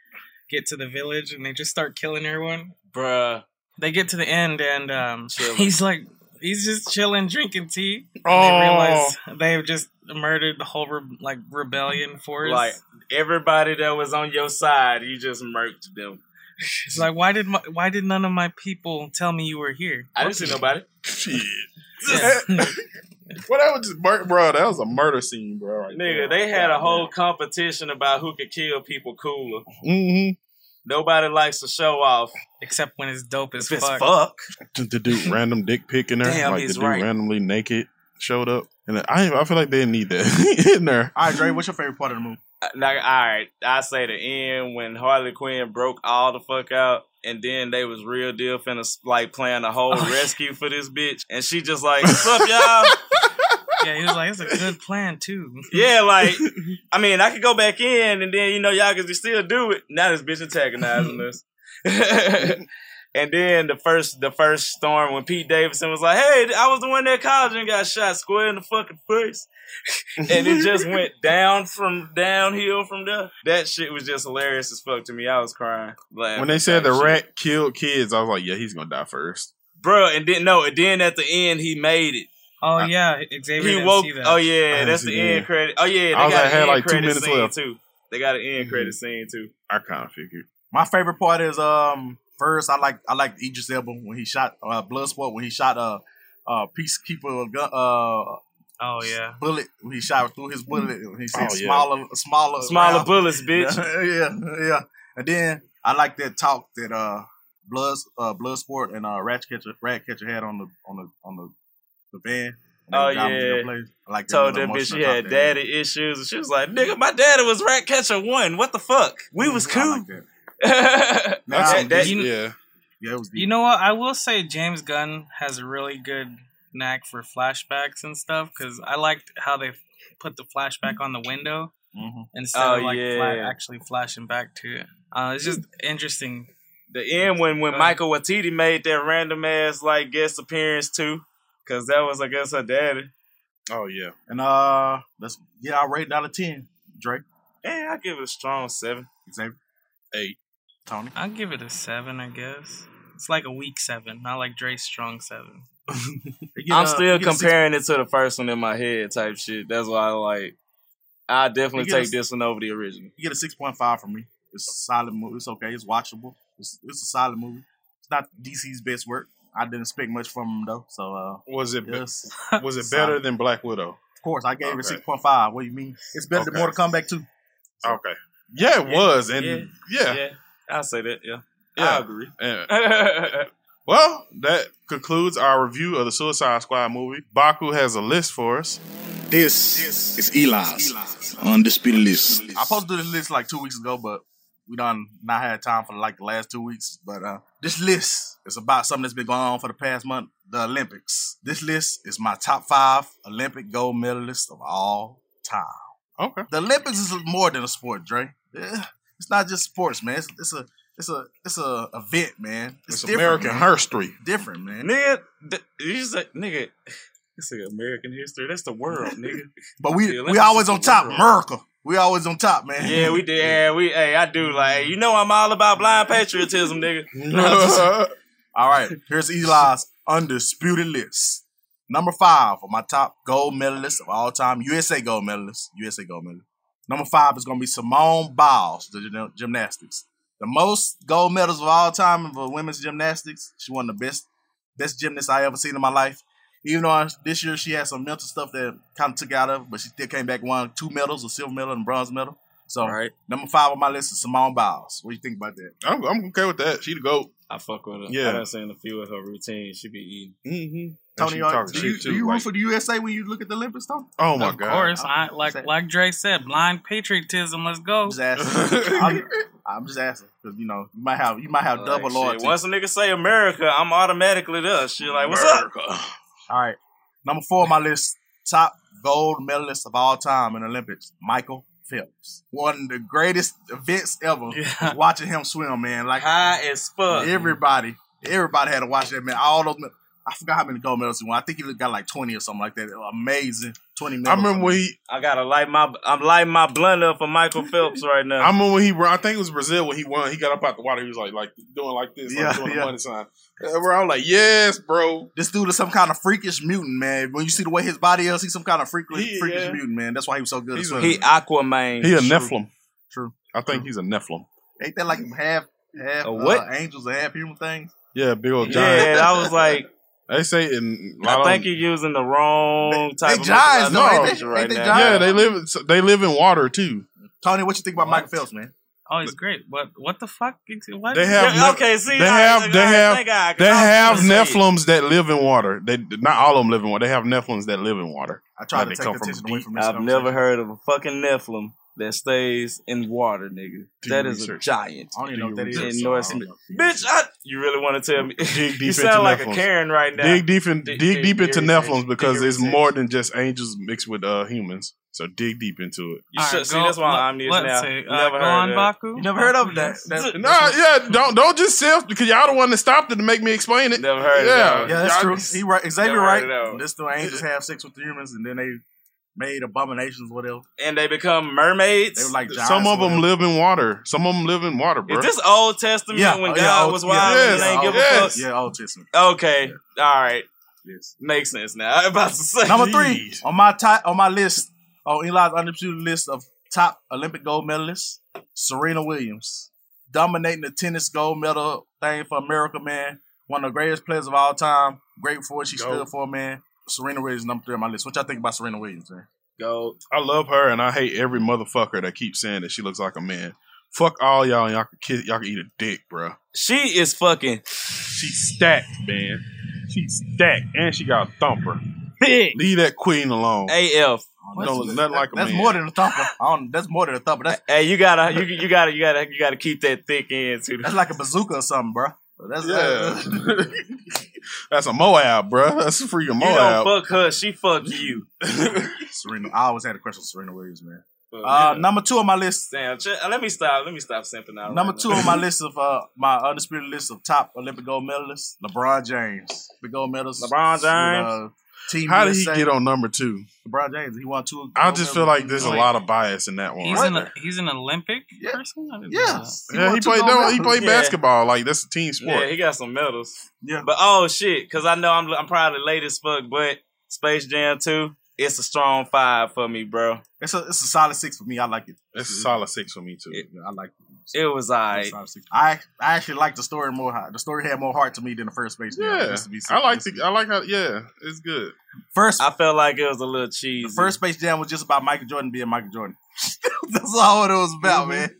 get to the village, and they just start killing everyone.
bruh.
They get to the end, and um,
Chilling.
he's like, he's just chilling, drinking tea. And
Oh.
They realize they've just murdered the whole re- like rebellion force.
Like everybody that was on your side, you just murked them.
it's like, why did my, why did none of my people tell me you were here?
I didn't see nobody.
Shit.
Yeah.
well, that was just murder, bro. That was a murder scene, bro. Right
Nigga, they had a whole competition about who could kill people cooler.
hmm
Nobody likes to show off.
Except when it's dope as
If it's
fuck.
fuck.
The, the dude randomly dick pic in there,
Damn,
like the
he's
dude
right.
randomly naked showed up, and I I feel like they didn't need that in there.
All right, Dre, what's your favorite part of the movie?
Uh, now, all right, I say the end when Harley Quinn broke all the fuck out, and then they was real deal finna like playing a whole
Oh,
rescue for this bitch, and she just like, "What's up, y'all?"
Yeah, he was like, it's a good plan too.
yeah, like, I mean, I could go back in, and then you know y'all could still do it. Now this bitch antagonizing us. and then the first the first storm when Pete Davidson was like, "Hey, I was the one that called you and got shot square in the fucking face," and it just went down from downhill from there. That shit was just hilarious as fuck to me. I was crying. laughing
when they said the
shit.
rat killed kids, I was like, yeah, he's gonna die first.
bro, and then no, and then at the end he made it.
Oh yeah, Xavier
he
didn't
woke.
see that.
Oh yeah,
didn't
that's the
the
end
end.
credit. Oh yeah, they
I was
got
like,
an
had
end
like two
credit
minutes
scene
left.
too. They got an end
Mhm.
credit scene too.
I kind of figured.
My favorite part is um first I like I like Idris Elba when he shot uh Bloodsport when he shot uh uh peacekeeper gun uh
Oh yeah.
bullet when he shot through his bullet when he said
Oh, yeah.
smaller smaller
Smaller
round.
bullets, bitch.
yeah yeah and then I like that talk that uh blood uh Bloodsport and uh Ratcatcher Ratcatcher had on the on the on the the van.
Oh,
were driving to their
yeah.
like
Told
little
that bitch she had
talk they
daddy issues, and she was like, "Nigga, my daddy was rat catcher one. What the fuck? We was cool."
like that.
That- that- that-
you-
yeah.
Yeah, it was deep.
You know what? I will say James Gunn has a really good knack for flashbacks and stuff because I liked how they put the flashback on the window
Mhm.
instead
Oh,
of like fla-
yeah.
actually flashing back to it. Uh, it's just interesting.
the end when when
Uh,
Michael Waititi made that random ass like guest appearance too, because that was I guess her daddy.
Oh yeah.
And uh, let's get our rating out of ten. Drake,
Yeah, I give it a strong seven.
Xavier,
Eight.
Tony.
I'll give it a seven, I guess. It's like a weak seven, not like Drake's strong seven.
Get
I'm
a-
still
you six-
comparing it to the first one in my head type shit. That's why I like. I definitely
You get a
take this one over the original.
You get a six point five from me. It's a solid movie. It's okay. It's watchable. It's, it's a solid movie. It's not DC's best work. I didn't expect much from him though. So uh,
Was it be- was it better
Solid.
than Black Widow?
of course, I gave it six point five. What do you mean? It's better
Okay.
than Mortal Kombat two.
Okay. Yeah, it
Yeah,
was, and
yeah,
yeah,
Yeah, I'll say that. Yeah,
Yeah.
I agree.
and- well, that concludes our review of the Suicide Squad movie. Baku has a list for us.
This is Eli's undisputed list.
I posted this list like two weeks ago, but we done not had time for like the last two weeks. But uh this list is about something that's been going on for the past month. the Olympics. This list is my top five Olympic gold medalists of all time.
Okay.
The Olympics is more than a sport, Dre. Yeah, It's not just sports, man. It's, it's a it's a it's a event, man. It's,
It's American
man.
history.
Different, man.
Nigga, th- you say, nigga, it's like American history. That's the world, nigga.
But we we always on top.
world.
America. We always on top, man.
Yeah, we did. Yeah, we. Hey, I do like. You know, I'm all about blind patriotism, nigga.
All right, here's Eli's undisputed list. Number five of my top gold medalists of all time, USA gold medalists. USA gold medalist. Number five is going to be Simone Biles, the gymnastics. The most gold medals of all time for women's gymnastics. She's one of the best best gymnasts I ever seen in my life. Even though this year she had some mental stuff that kind of took out of, her, but she still came back won two medals, a silver medal and a bronze medal. So right. number five on my list is Simone Biles. What do you think about that?
I'm, I'm okay with that. She the goat.
I fuck with her.
Yeah.
I done seen a few of her routines. She be eating.
Mm-hmm.
Tony, are, do you, do you root for the USA when you look at the Olympics, Tony?
Oh my
of
god!
course, I, like like Dre said, blind patriotism. Let's go.
Just asking. I'm, I'm just asking because you know you might have you might have double
Like,
loyalty.
shit, Once a nigga say America, I'm automatically there. Shit, like, what's up?
All right, number four on my list: top gold medalist of all time in Olympics, Michael Phelps. One of the greatest events ever. was Watching him swim, man, like
high as fuck.
Everybody, everybody had to watch that man. All those. med- I forgot how many gold medals he won. I think he got like twenty or something like that. Amazing, twenty. Medals.
I remember when he.
I gotta light my. I'm lighting my blunt up for Michael Phelps right now.
I remember when he. I think it was Brazil when he won. He got up out the water. He was like, like doing like this, like
Yeah,
doing
yeah.
the money sign. Where I was like, yes, bro.
This dude is some kind of freakish mutant, man. When you see the way his body is, he's some kind of freak,
He-
freakish
yeah.
mutant, man. That's why he was so good. at
He's a-
swimming.
he Aquaman.
He a
True.
Nephilim.
True.
I think he's a Nephilim.
Ain't that like half half
A what?
Uh, angels and half human things?
Yeah, big old giant.
Yeah, I was like,
They say in.
I think you're using the wrong type
they
of
giants, though, ain't they?
right
Ain't they
now.
giants?
Yeah, they live. They live in water too.
Tony, what you think about Michael Phelps, man?
Oh, he's great. What what the fuck? What?
They have.
Yeah,
ne-
okay, see,
they have.
I-
They have.
think I- 'cause
They have
gonna say it.
Nephilims that live in water. They not all of them live in water. They have Nephilims that live in water.
I tried
Like
to
they
take
come
the
from
away from this.
I've never heard of a fucking Nephilim that stays in water, nigga.
Do
that
your
is
research.
a giant.
I don't even know what that
Do
is.
In
so
North
I don't know.
Bitch, I, you really want to tell me?
Dig deep
you
into
sound like
Nephilims.
a Karen right now.
Dig deep in,
Dig-
dig,
dig
deep into. Nephilims because it's more than just angels mixed with uh, humans. So dig deep into it.
You
All
should
right,
see.
go-
That's why
let-
I'm used
let's
now.
see. Uh,
Never
go
heard
on,
of
Baku.
You never heard of that? That's,
No, yeah, don't don't just self because y'all the one that stopped it to make me explain it.
Never heard of
yeah,
that.
yeah, that's
Y'all
true.
just-
He right, Xavier
Never
right.
heard.
This the angels have sex with the humans, and then they made abominations, or whatever.
And they become mermaids.
They were like giants
Some of them
whatever.
live in water. Some of them live in water, bro.
Is this Old Testament
Yeah,
when
oh,
God
Old-
was
yeah,
wild
yes,
and they ain't give
yes.
a fuck?
Yeah, Old Testament.
Okay, all right,
Yes.
makes sense now. I'm about to say
Number three
Jeez.
on my ti- on my list Oh, on Eli's undisputed list of top Olympic gold medalists, Serena Williams, dominating the tennis gold medal thing for America, man. One of the greatest players of all time. Great for what she
Goat.
stood for, man. Serena Williams number three on my list. What y'all think about Serena Williams, man?
Go.
I love her, and I hate every motherfucker that keeps saying that she looks like a man. Fuck all y'all, and y'all can kiss, y'all can eat a dick, bro.
She is fucking
She's stacked, man. She's stacked, and she got a thumper.
big.
Leave that queen alone.
AF.
Don't look nothing like a
That's
man.
more than a thumper. I don't, that's more than a thumper. That's
Hey, you gotta, you, you gotta, you gotta, you gotta keep that thick end too.
that's like a bazooka or something, bro. That's
Yeah. That's a Moab, bro. That's a freaking
You don't fuck her, she fuck you.
Serena. I always had a question for Serena Williams, man.
But,
Uh,
yeah.
number two on my list.
Damn, ch- uh, let me stop. Let me stop simping out.
Number
right
two
now.
on my list of uh my undisputed list of top Olympic gold medalists, LeBron James. The gold medals.
LeBron
with,
James?
uh, Team
How did he get on number two?
LeBron James? He won two.
I just feel like there's a
oh,
lot of bias in that one.
He's
right
an he's an Olympic
Yeah.
person. I didn't
Yes.
yeah,
won
he played. No, he
medals.
played
Yeah.
basketball. Like that's a team sport.
Yeah, he got some medals.
Yeah.
But oh shit, because I know I'm I'm probably late as fuck, but Space Jam 2, it's a strong five for me, bro.
It's a it's a solid six for me. I like it.
It's a solid six for me too.
Yeah, I like it.
It was
It's a
alright.
solid six. I I actually like the story more. The story had more heart to me than the first Space Jam.
Yeah,
Just to be
I like
just
the. I like how. Yeah, it's good.
first.
I felt like it was a little cheesy.
the first Space Jam was just about Michael Jordan being Michael Jordan. That's all it was about,
Mhm.
man.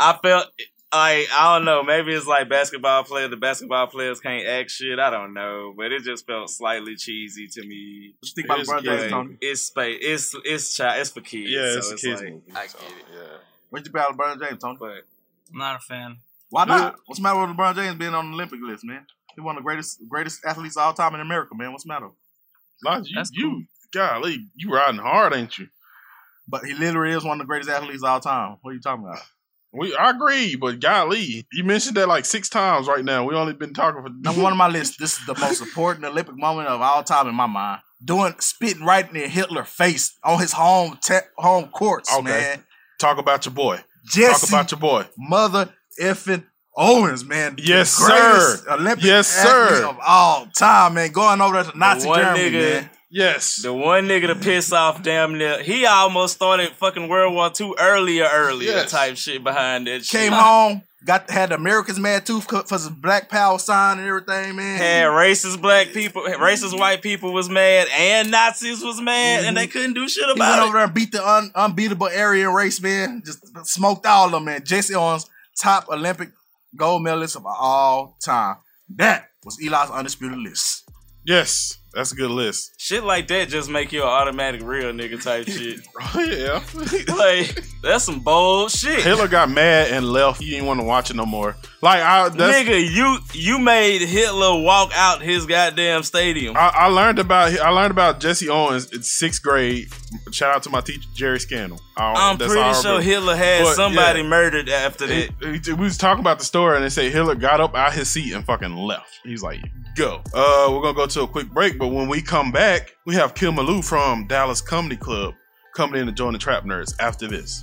I felt like I don't know. Maybe it's like basketball players. The basketball players can't act shit. I don't know, but it just felt slightly cheesy to me.
What you think about
It's
LeBron James,
It's space. It's it's child. It's for kids.
Yeah,
so
it's a
it's
kids
like,
movie.
I
so,
get it,
Yeah.
What you think about LeBron James, Tony?
but
I'm not a fan.
Why not? What's the matter with LeBron James being on the Olympic list, man? He's one of the greatest greatest athletes of all time in America, man. What's the matter?
Lodge, you, you golly, you riding hard, ain't you?
But he literally is one of the greatest athletes of all time. What are you talking about?
We I agree, but golly, you mentioned that like six times right now. We only been talking for
Number one on my list. This is the most important Olympic moment of all time in my mind. Doing spitting right in Hitler face on his home te- home courts,
Okay.
man.
Talk about your boy.
Jesse
Talk about your boy.
Mother effing Owens, man.
Yes, sir.
Olympic
Yes, sir.
of all time, man. Going over there to Nazi
one
Germany,
nigga-
man.
Yes.
The one nigga to piss off damn near he almost started fucking World War II earlier, earlier
Yes.
type shit behind that shit.
Came home, got had the Americans mad too for for some Black Power sign and everything, man.
Had racist black people, racist white people was mad, and Nazis was mad, and they mhm. couldn't do shit about
He went
about
over
it.
there and beat the un- unbeatable Aryan race, man. Just smoked all of them, man. Jesse Owens, top Olympic gold medalist of all time. That was Eli's undisputed list.
Yes, that's a good list.
Shit like that just make you an automatic real nigga type shit.
yeah.
like that's some bold shit.
Hitler got mad and left. He didn't want to watch it no more. Like I, that's,
Nigga, you you made Hitler walk out his goddamn stadium.
I, I learned about I learned about Jesse Owens in sixth grade. Shout out to my teacher Jerry Scannell. I-
I'm pretty sure. Hitler had
But,
somebody
yeah.
murdered after that.
He- he- we was talking about the story and they say Hitler got up out his seat and fucking left. He's like, go. Uh, we're gonna go to a quick break, but when we come back, we have Kim Malou from Dallas Comedy Club coming in to join the Trap Nerds after this.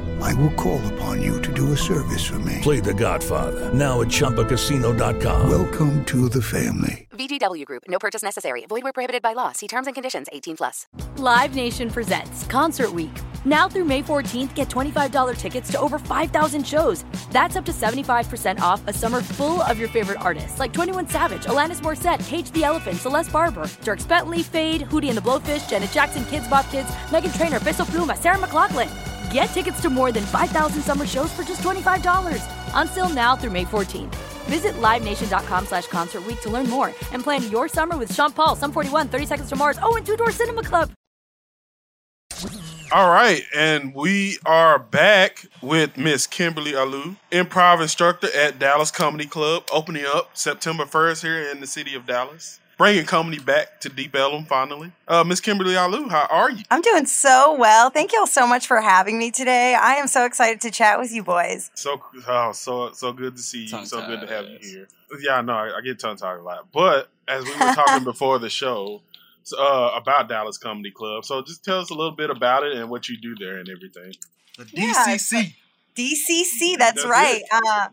I will call upon you to do a service for me.
Play The Godfather now at ChumbaCasino.com.
Welcome to the family.
VGW Group. No purchase necessary. Void where prohibited by law. See terms and conditions. 18 plus.
Live Nation presents Concert Week. Now through May 14th, get $25 tickets to over 5,000 shows. That's up to 75% off a summer full of your favorite artists like 21 Savage, Alanis Morissette, Cage the Elephant, Celeste Barber, Dierks Bentley, Feid, Hootie and the Blowfish, Janet Jackson, Kidz Bop Kids, Meghan Trainor, Peso Pluma, Sarah McLachlan. Get tickets to more than 5,000 summer shows for just $25. Until now through May 14th. Visit LiveNation.com slash Concert to learn more and plan your summer with Sean Paul, Sum 41, 30 Seconds to Mars, oh, and Two Door Cinema Club.
All right, and we are back with Miss Kimberly Alou, improv instructor at Dallas Comedy Club, opening up September 1st here in the city of Dallas. Bringing comedy back to Deep Ellum finally. Uh, Miss Kimberly Alou, how are you?
I'm doing so well. Thank you all so much for having me today. I am so excited to chat with you boys.
So oh, so so good to see you. So good to have you here. Yeah, I know I, I get tongue tied a lot, but as we were talking before the show uh, about Dallas Comedy Club, so just tell us a little bit about it and what you do there and everything.
The
DCC. DCC, that's,
That's
right. Uh,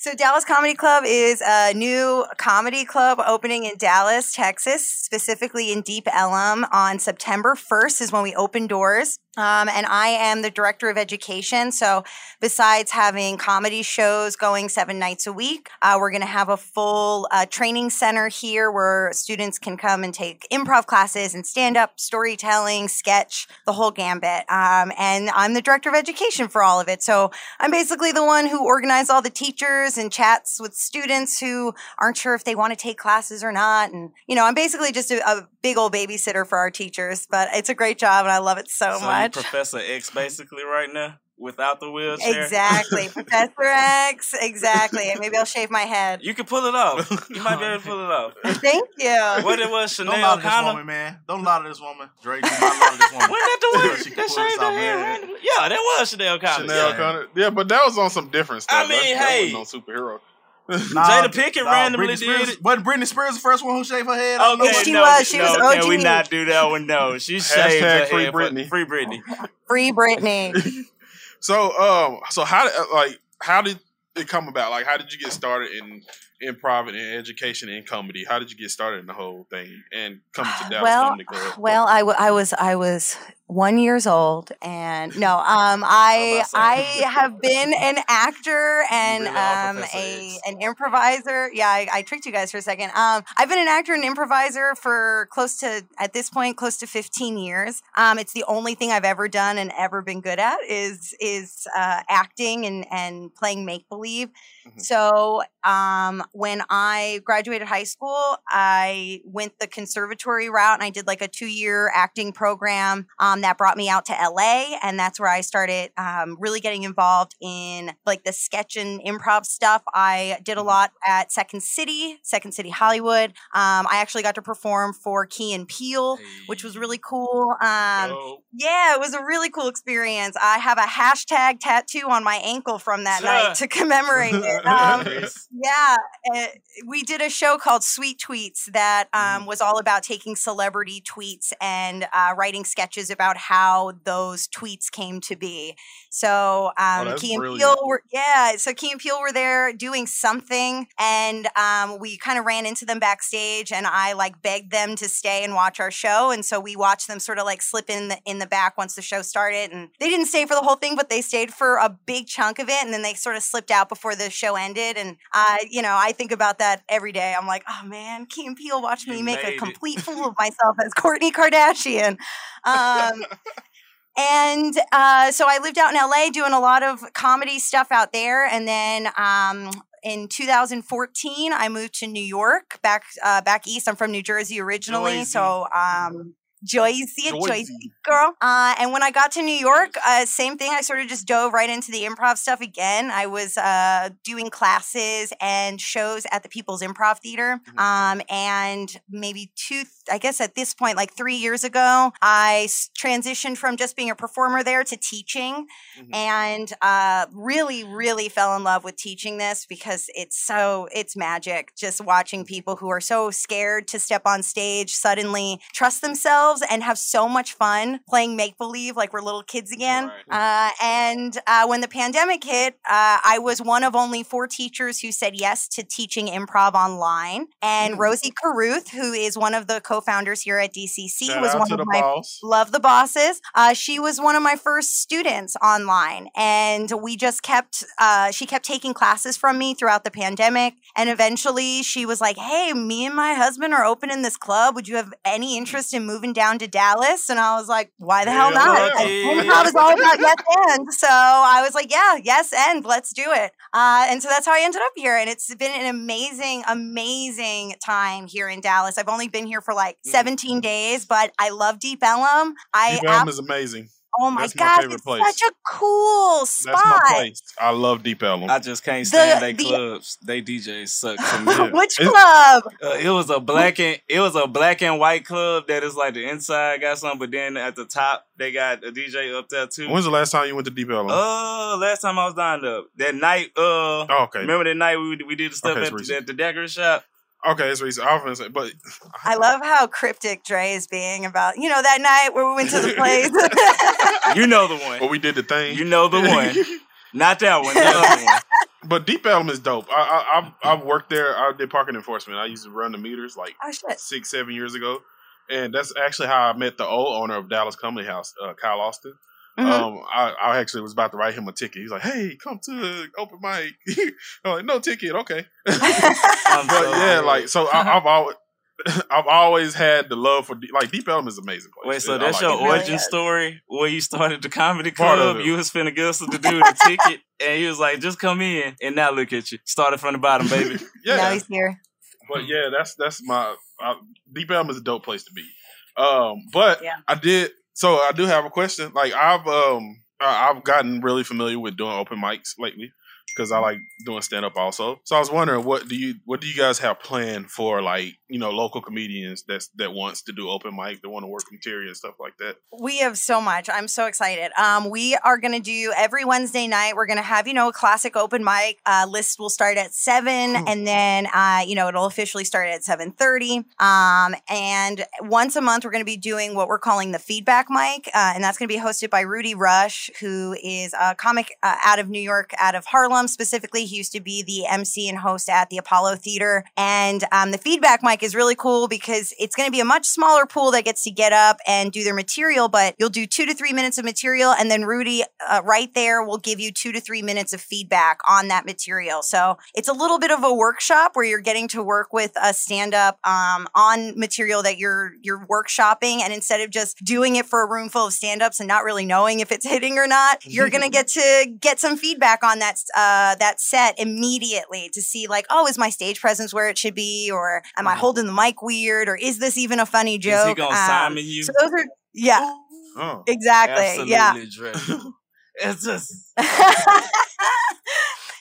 so Dallas Comedy Club is a new comedy club opening in Dallas, Texas, specifically in Deep Ellum on September 1st is when we open doors. Um, and I am the director of education. So besides having comedy shows going seven nights a week, uh, we're going to have a full uh, training center here where students can come and take improv classes and stand up, storytelling, sketch, the whole gambit. Um, and I'm the director of education for all of it. So I'm basically the one who organizes all the teachers and chats with students who aren't sure if they want to take classes or not. And, you know, I'm basically just a, a big old babysitter for our teachers, but it's a great job and I love it so,
So
much.
You Professor X basically right now. without the wheelchair.
Exactly, Professor X. Exactly. And maybe I'll shave my head.
You can pull it off. You might be able to pull it off.
Thank you.
What it was, Sinéad
Don't lie to this woman, man. Don't lie to this woman. Drake, do not lie to this woman.
Wasn't that the one
She
that shaved her
off,
hair Yeah, that was Sinéad O'Connor.
Sinéad
yeah.
O'Connor. Yeah, but that was on some different stuff.
I mean,
that,
hey.
that was no superhero.
Nah,
Jada Pinkett
nah,
randomly
Britney
did
Spears,
it.
Wasn't Britney Spears the first one who shaved her head? I don't
Okay,
know.
She
no,
was. She
no,
was
Can we not do that one? No, she shaved her
free
head for-
Britney.
Free Britney.
Free Britney.
So, um, so how uh, like how did it come about? Like, how did you get started in improv and education and comedy? How did you get started in the whole thing and come to Dallas
well,
Comedy Club?
well, I, w- I was I was one years old, and no, um, I I have been an actor and
really
um a an improviser. Yeah, I, I tricked you guys for a second. Um, I've been an actor and improviser for close to at this point close to fifteen years. Um, it's the only thing I've ever done and ever been good at is is uh, acting and and playing make believe. So um, when I graduated high school, I went the conservatory route and I did like a two year acting program um, that brought me out to LA. And that's where I started um, really getting involved in like the sketch and improv stuff. I did a lot at Second City, Second City Hollywood. Um, I actually got to perform for Key and Peele, which was really cool. Um, yeah, it was a really cool experience. I have a hashtag tattoo on my ankle from that night to commemorate it. Um, yeah, uh, we did a show called Sweet Tweets that um, was all about taking celebrity tweets and uh, writing sketches about how those tweets came to be. So um,
that's
Key and
brilliant.
Peele were yeah, so Key and Peele were there doing something, and um, we kind of ran into them backstage, and I like begged them to stay and watch our show, and so we watched them sort of like slip in the in the back once the show started, and they didn't stay for the whole thing, but they stayed for a big chunk of it, and then they sort of slipped out before the show ended, and I, you know, I think about that every day. I'm like, oh man, Key and Peele watched me make
made
a
it.
complete fool of myself as Kourtney Kardashian. Um, and uh, so I lived out in LA doing a lot of comedy stuff out there. And then um, in 2014, I moved to New York, back uh, back east. I'm from New Jersey originally,
Jersey.
so um, Joycey,
Joycey.
Joycey girl. Uh, and when I got to New York, uh, same thing. I sort of just dove right into the improv stuff again. I was uh, doing classes and shows at the People's Improv Theater. Um, and maybe two, I guess at this point, like three years ago, I transitioned from just being a performer there to teaching and uh, really, really fell in love with teaching this because it's so, it's magic just watching people who are so scared to step on stage suddenly trust themselves and have so much fun playing make believe like we're little kids again. Uh, and uh, when the pandemic hit, uh, I was one of only four teachers who said yes to teaching improv online. And Rosie Caruth, who is one of the co-founders here at DCC,
Shout
was one of my
boss.
love the bosses. Uh, she was one of my first students online, and we just kept. Uh, she kept taking classes from me throughout the pandemic, and eventually she was like, "Hey, me and my husband are opening this club. Would you have any interest in moving down to Dallas?" And I was like, "Why the hell not?" Improv is all about yes and. So I was like, "Yeah, yes and. Let's do it." Uh, and so that's how I ended up here, and it's been an amazing, amazing time here in Dallas. I've only been here for like 17 days, but I love Deep Ellum. I
Deep Ellum
ab-
is amazing.
Oh my
That's
god,
favorite
it's
place.
such a cool spot.
That's my place. I love Deep Ellum.
I just can't stand
The-
they
the-
clubs. They DJs suck to me.
Which
It's-
club?
Uh, it was a black and it was a black and white club that is like the inside got something, but then at the top they got a DJ up there too.
When's the last time you went to Deep Ellum?
Oh, last time I was down there, that night. Uh,
Oh, okay.
remember that night we we did the stuff
Okay, it's
at, the,
recent.
at the Dagger shop.
Okay, it's recent. I was gonna say, but
I love how cryptic Dre is being about, you know, that night where we went to the place.
You know the one.
but we did the thing.
You know the one. Not that one. The other one.
But Deep Ellum is dope. I, I I've I've worked there. I did parking enforcement. I used to run the meters like
oh shit.
six seven years ago, and that's actually how I met the old owner of Dallas Comedy House, uh, Kyle Austin.
Mhm.
Um, I, I actually was about to write him a ticket. He's like, "Hey, come to open mic." I'm like, "No ticket, okay." But
so
yeah,
dead.
like so, I, I've always. I've always had the love for Deep- like Deep Ellum is an amazing place.
Wait, so
I
that's
like
your
it.
origin
is.
story where you started the comedy
Part
club? You was finna get us to do the ticket, and he was like, "Just come in." And now look at you, started from the bottom, baby.
Yeah,
Now he's here.
But yeah, that's that's my uh, Deep Ellum is a dope place to be. Um, but
Yeah.
I did so I do have a question. Like I've um I've gotten really familiar with doing open mics lately because I like doing stand up also. So I was wondering, what do you what do you guys have planned for like you know local comedians that's that wants to do open mic, that want to work material and stuff like that?
We have so much. I'm so excited. Um, we are going to do every Wednesday night. We're going to have you know a classic open mic. Uh, list will start at seven, and then uh, you know it'll officially start at seven thirty. Um, and once a month, we're going to be doing what we're calling the feedback mic, uh, and that's going to be hosted by Rudy Rush, who is a comic uh, out of New York, out of Harlem specifically. He used to be the MC and host at the Apollo Theater, and um, the feedback mic is really cool because it's going to be a much smaller pool that gets to get up and do their material, but you'll do two to three minutes of material, and then Rudy uh, right there will give you two to three minutes of feedback on that material. So it's a little bit of a workshop where you're getting to work with a stand up um, on material that you're you're workshopping, and instead of just doing it for a room full of stand ups and not really knowing if it's hitting or not, you're gonna get to get some feedback on that uh, that set immediately to see like, oh, is my stage presence where it should be, or am I holding the mic weird, or is this even a funny
Mm-hmm. Is
joke?
he gonna
Um,
Simon you?
So those are yeah,
Oh,
exactly, yeah.
Dre. it's just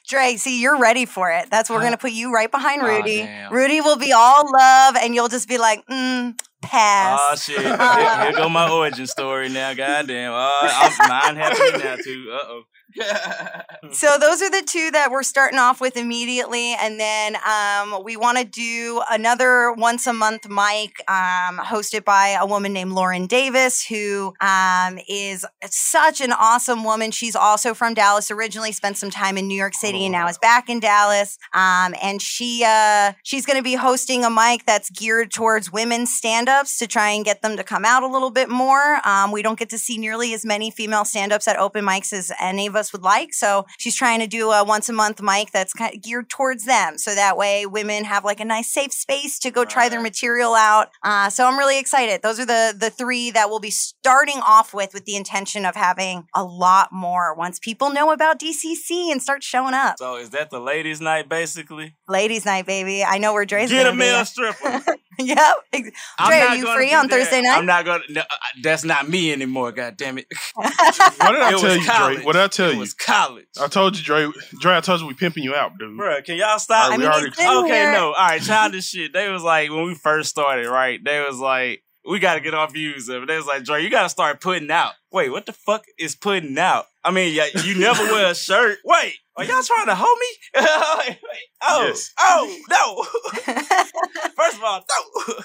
Dre, see, you're ready for it. That's we're gonna put you right behind Rudy.
damn.
Rudy will be all love, and you'll just be like, mm, pass.
Oh shit! Here, here go my origin story now. Goddamn! Oh, I'm mine happening now too. Uh oh.
So those are the two that we're starting off with immediately, and then um, we want to do another once a month mic um, hosted by a woman named Lauren Davis, who um, is such an awesome woman. She's also from Dallas originally, spent some time in New York City, and now is back in Dallas. Um, and she uh, she's going to be hosting a mic that's geared towards women's stand-ups to try and get them to come out a little bit more. Um, we don't get to see nearly as many female stand-ups at open mics as any of us would like. So she's trying to do a once a month mic that's kind of geared towards them. So that way women have like a nice safe space to go try their material out. Uh, so I'm really excited. Those are the the three that we'll be starting off with with the intention of having a lot more once people know about DCC and start showing up.
So is that the ladies' night basically?
Ladies night, baby. I know where Dre's
Get a male stripper.
yep. Ex- Dre, are you free
do
on
that.
Thursday night?
I'm not gonna. No, uh, that's not me anymore. God damn it!
What did I
It
tell you,
college.
Dre? What did I tell
It
you?
was college.
I told you, Dre. Dre, I told you we pimping you out, dude.
Bruh, can y'all stop?
All right, we I mean, already-
okay,
here.
no. All right, childish shit. They was like, when we first started, right? They was like, we got to get our views of it. They was like, Dre, you got to start putting out. Wait, what the fuck is putting out? I mean, yeah, you never wear a shirt. Wait, are y'all trying to hold me? wait, wait. Oh,
Yes.
oh, no. First of all, no.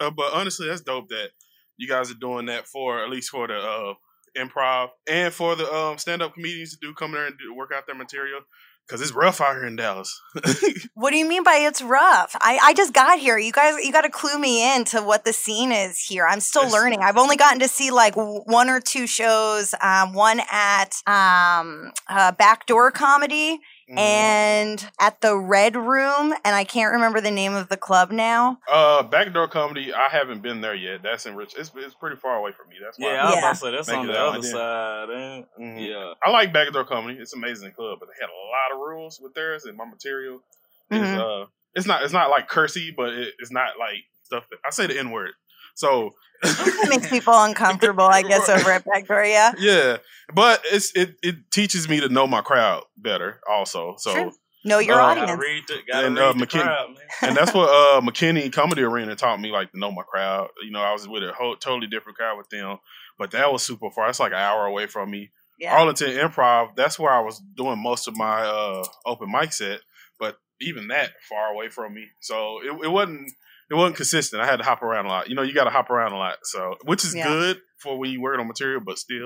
Uh, but honestly, that's dope that you guys are doing that for at least for the uh, improv and for the um, stand up comedians to do come there and do, work out their material because it's rough out here in Dallas.
What do you mean by it's rough? I, I just got here. You guys, you got to clue me in to what the scene is here. I'm still learning. I've only gotten to see like one or two shows. Um, one at um, uh, Backdoor Comedy
Mm-hmm.
and at the Red Room, and I can't remember the name of the club now.
uh, backdoor comedy, I haven't been there yet. That's in Rich. It's, it's pretty far away from me. That's why
Yeah, I was about to say, that's
Make
on the other
like that.
side.
Mhm.
Yeah.
I like backdoor comedy. It's an amazing club, but they had a lot of rules with theirs, and my material is
Mhm.
uh, it's not it's not like cursy, but it, it's not like stuff. That, I say the n word. So
It makes people uncomfortable, I guess, over at Backdoor. Yeah.
yeah, but it's it it teaches me to know my crowd better. Also, so
Sure. Know your
Uh,
audience.
Gotta read the, gotta
and
read
uh,
the
McKinney,
crowd,
and that's what uh McKinney Comedy Arena taught me, like to know my crowd. You know, I was with a whole totally different crowd with them, but that was super far. It's like an hour away from me.
Yeah.
Arlington Improv, that's where I was doing most of my uh open mic set, but even that far away from me. So it, it wasn't it wasn't consistent. I had to hop around a lot. You know, you got to hop around a lot. So which is
Yeah.
good for when you working on material, but still,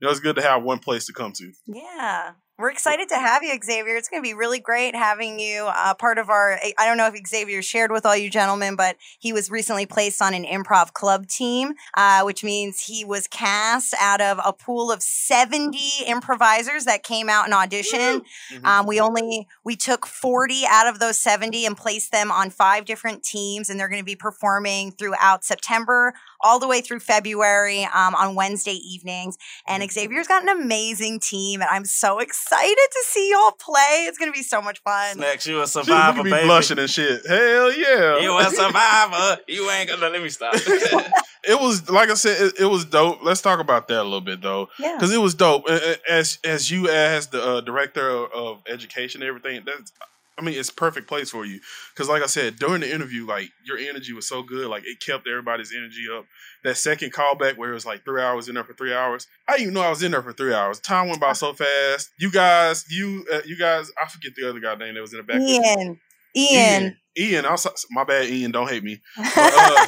you know, it's good to have one place to come to.
Yeah. We're excited to have you, Xavier. It's going to be really great having you uh, part of our. I don't know if Xavier shared with all you gentlemen, but he was recently placed on an improv club team, uh, which means he was cast out of a pool of 70 improvisers that came out and auditioned. Um, we only we took 40 out of those 70 and placed them on five different teams, and they're going to be performing throughout September, all the way through February um, on Wednesday evenings. And Xavier's got an amazing team, and I'm so excited to see y'all play. It's going to be so much fun.
Snacks, you a survivor,
at me
baby.
blushing and shit. Hell yeah.
You a survivor. You ain't gonna let me stop.
it was like I said, it, it was dope. Let's talk about that a little bit though,
Yeah.
because it was dope. A- a- As as you as the uh, director of, of education and everything, that's I mean, it's perfect place for you. Because like I said, during the interview, like your energy was so good, like it kept everybody's energy up. That second callback where it was like three hours in there for three hours, I didn't even know I was in there for three hours. Time went by so fast. You guys, you uh, you guys, I forget the other guy name that was in the back. with you.
Ian. Ian.
Ian, I'm so, my bad, Ian. Don't hate me. But, uh,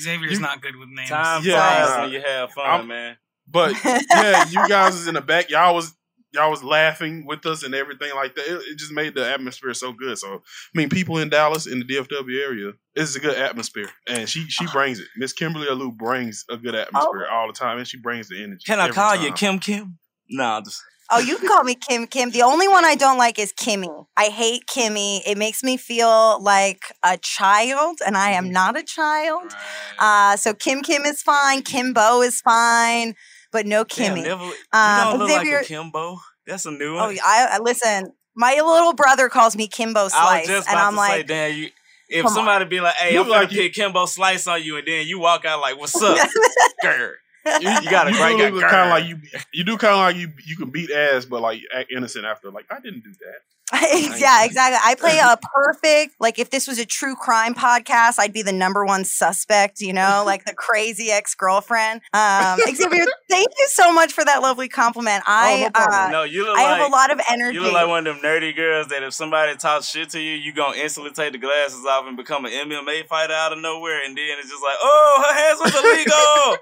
Xavier's not good with names.
Time
Yeah,
flies when you have fun,
I'm-
man.
But yeah, you guys was in the back. Y'all was y'all was laughing with us and everything like that. It, it just made the atmosphere so good. So I mean, people in Dallas in the DFW area, it's a good atmosphere, and she she brings it. Miss Kimberly Alou brings a good atmosphere all the time, and she brings the energy.
Can I
every
call you. Kim Kim? No, just
Oh, you can call me Kim Kim. The only one I don't like is Kimmy. I hate Kimmy. It makes me feel like a child, and I am not a child. Uh, so Kim Kim is fine. Kimbo is fine, but no
Damn,
Kimmy.
never, you
Um,
don't look
Xavier-
like a Kimbo. That's a new
Oh,
one.
I, I listen. My little brother calls me Kimbo
I was
Slice,
just
and I'm
to say,
like,
damn, you. If
come on.
somebody be like, "Hey,
You
I'm
look
gonna
like you-
pick Kimbo Slice on you," and then you walk out like, "What's up, girl?"
You,
You got a great
kind of like you. You do kind of like you. You can beat ass, but like act innocent after. Like I didn't do that.
yeah, exactly. I play a perfect, like if this was a true crime podcast, I'd be the number one suspect, you know, like the crazy ex girlfriend. Um, Xavier, thank you so much for that lovely compliment. I, uh,
no, you look
I
like
have a lot of energy.
You look like one of them nerdy girls that if somebody talks shit to you, you're gonna instantly take the glasses off and become an MMA fighter out of nowhere, and then it's just like, oh, her hands was illegal.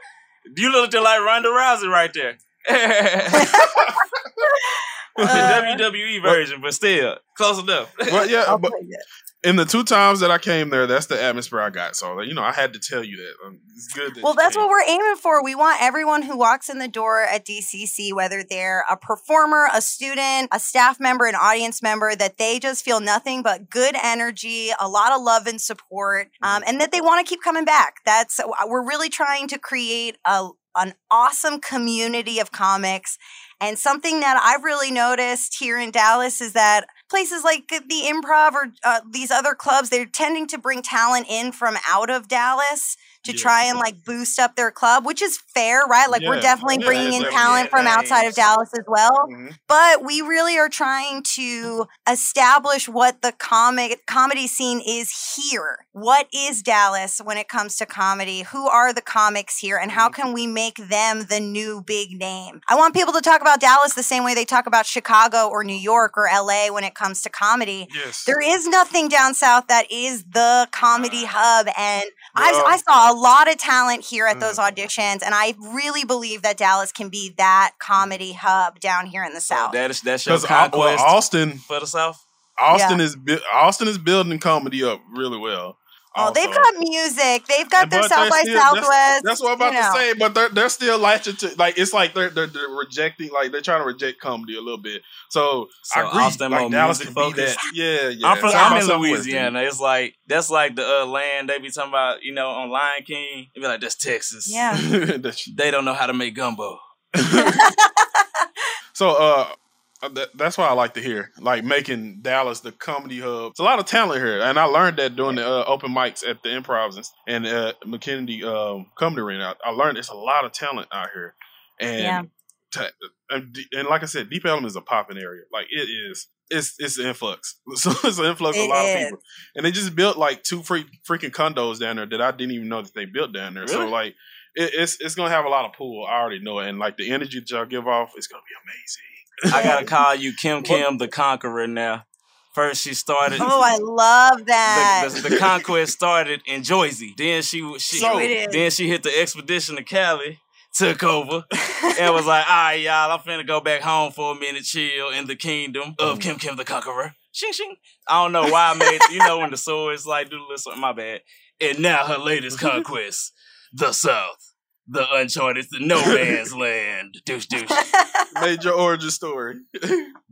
you look like Ronda Rousey right there. The WWE version, but still close enough.
Well, yeah, but in the two times that I came there, that's the atmosphere I got. So you know, I had to tell you that. Um, it's good. That
Well, that's
came.
what we're aiming for. We want everyone who walks in the door at DCC, whether they're a performer, a student, a staff member, an audience member, that they just feel nothing but good energy, a lot of love and support, um, and that they want to keep coming back. That's uh, we're really trying to create a an awesome community of comics. And something that I've really noticed here in Dallas is that places like the improv or uh, these other clubs, they're tending to bring talent in from out of Dallas to try and like boost up their club, which is fair, right? Like we're definitely
Yeah,
bringing in
definitely.
talent from outside of Dallas as well.
Mm-hmm.
But we really are trying to establish what the comic comedy scene is here. What is Dallas when it comes to comedy? Who are the comics here and how can we make them the new big name? I want people to talk about Dallas the same way they talk about Chicago or New York or LA when it comes to comedy.
Yes.
There is nothing down south that is the comedy hub and I, I saw a lot of talent here at those auditions and I really believe that Dallas can be that comedy hub down here in the south.
That is that's your
'Cause, uh, well,
conquest
Austin
for the South.
Austin
Yeah.
is bu- Austin is building comedy up really well.
Oh, they've got music. They've got their South by
still- that's-
Southwest.
That's, what I'm about
you know.
to say. But they're they're still latching to like it's like they're, they're they're rejecting like they're trying to reject comedy a little bit. So,
So
I agree.
Austin
like Dallas can be that. Yeah, yeah.
I'm, from I'm in
Southwest,
Louisiana. It's like that's like the uh, land they be talking about, you know, on Lion King. They be like, that's Texas.
Yeah.
they don't know how to make gumbo.
So uh, that, that's why I like to hear like making Dallas the comedy hub. It's a lot of talent here, and I learned that during the uh, open mics at the Improvs and, uh, McKinney um, Comedy Arena. I, I learned it's a lot of talent out here, and
Yeah.
to- and, and like I said, Deep Ellum is a popping area. Like it is. It's it's an influx. So it's an influx of a lot
is.
of people, and they just built like two free, freaking condos down there that I didn't even know that they built down there. So like, it, it's it's gonna have a lot of pool. I already know it, and like the energy that y'all give off, it's gonna be amazing.
I gotta call you Kim Kim the Conqueror now. First she started
Oh, I love that.
the, the, the conquest started in Jersey. Then she she
So it is.
then she hit the expedition to Cali, took over, and was like, "All right, y'all, I'm finna go back home for a minute, chill in the kingdom of Kim Kim the Conqueror." Shing shing. I don't know why I made you know when the swords like do the list. My bad. And now her latest conquest, the South, the uncharted, the no man's land. Douche douche.
Made your origin story.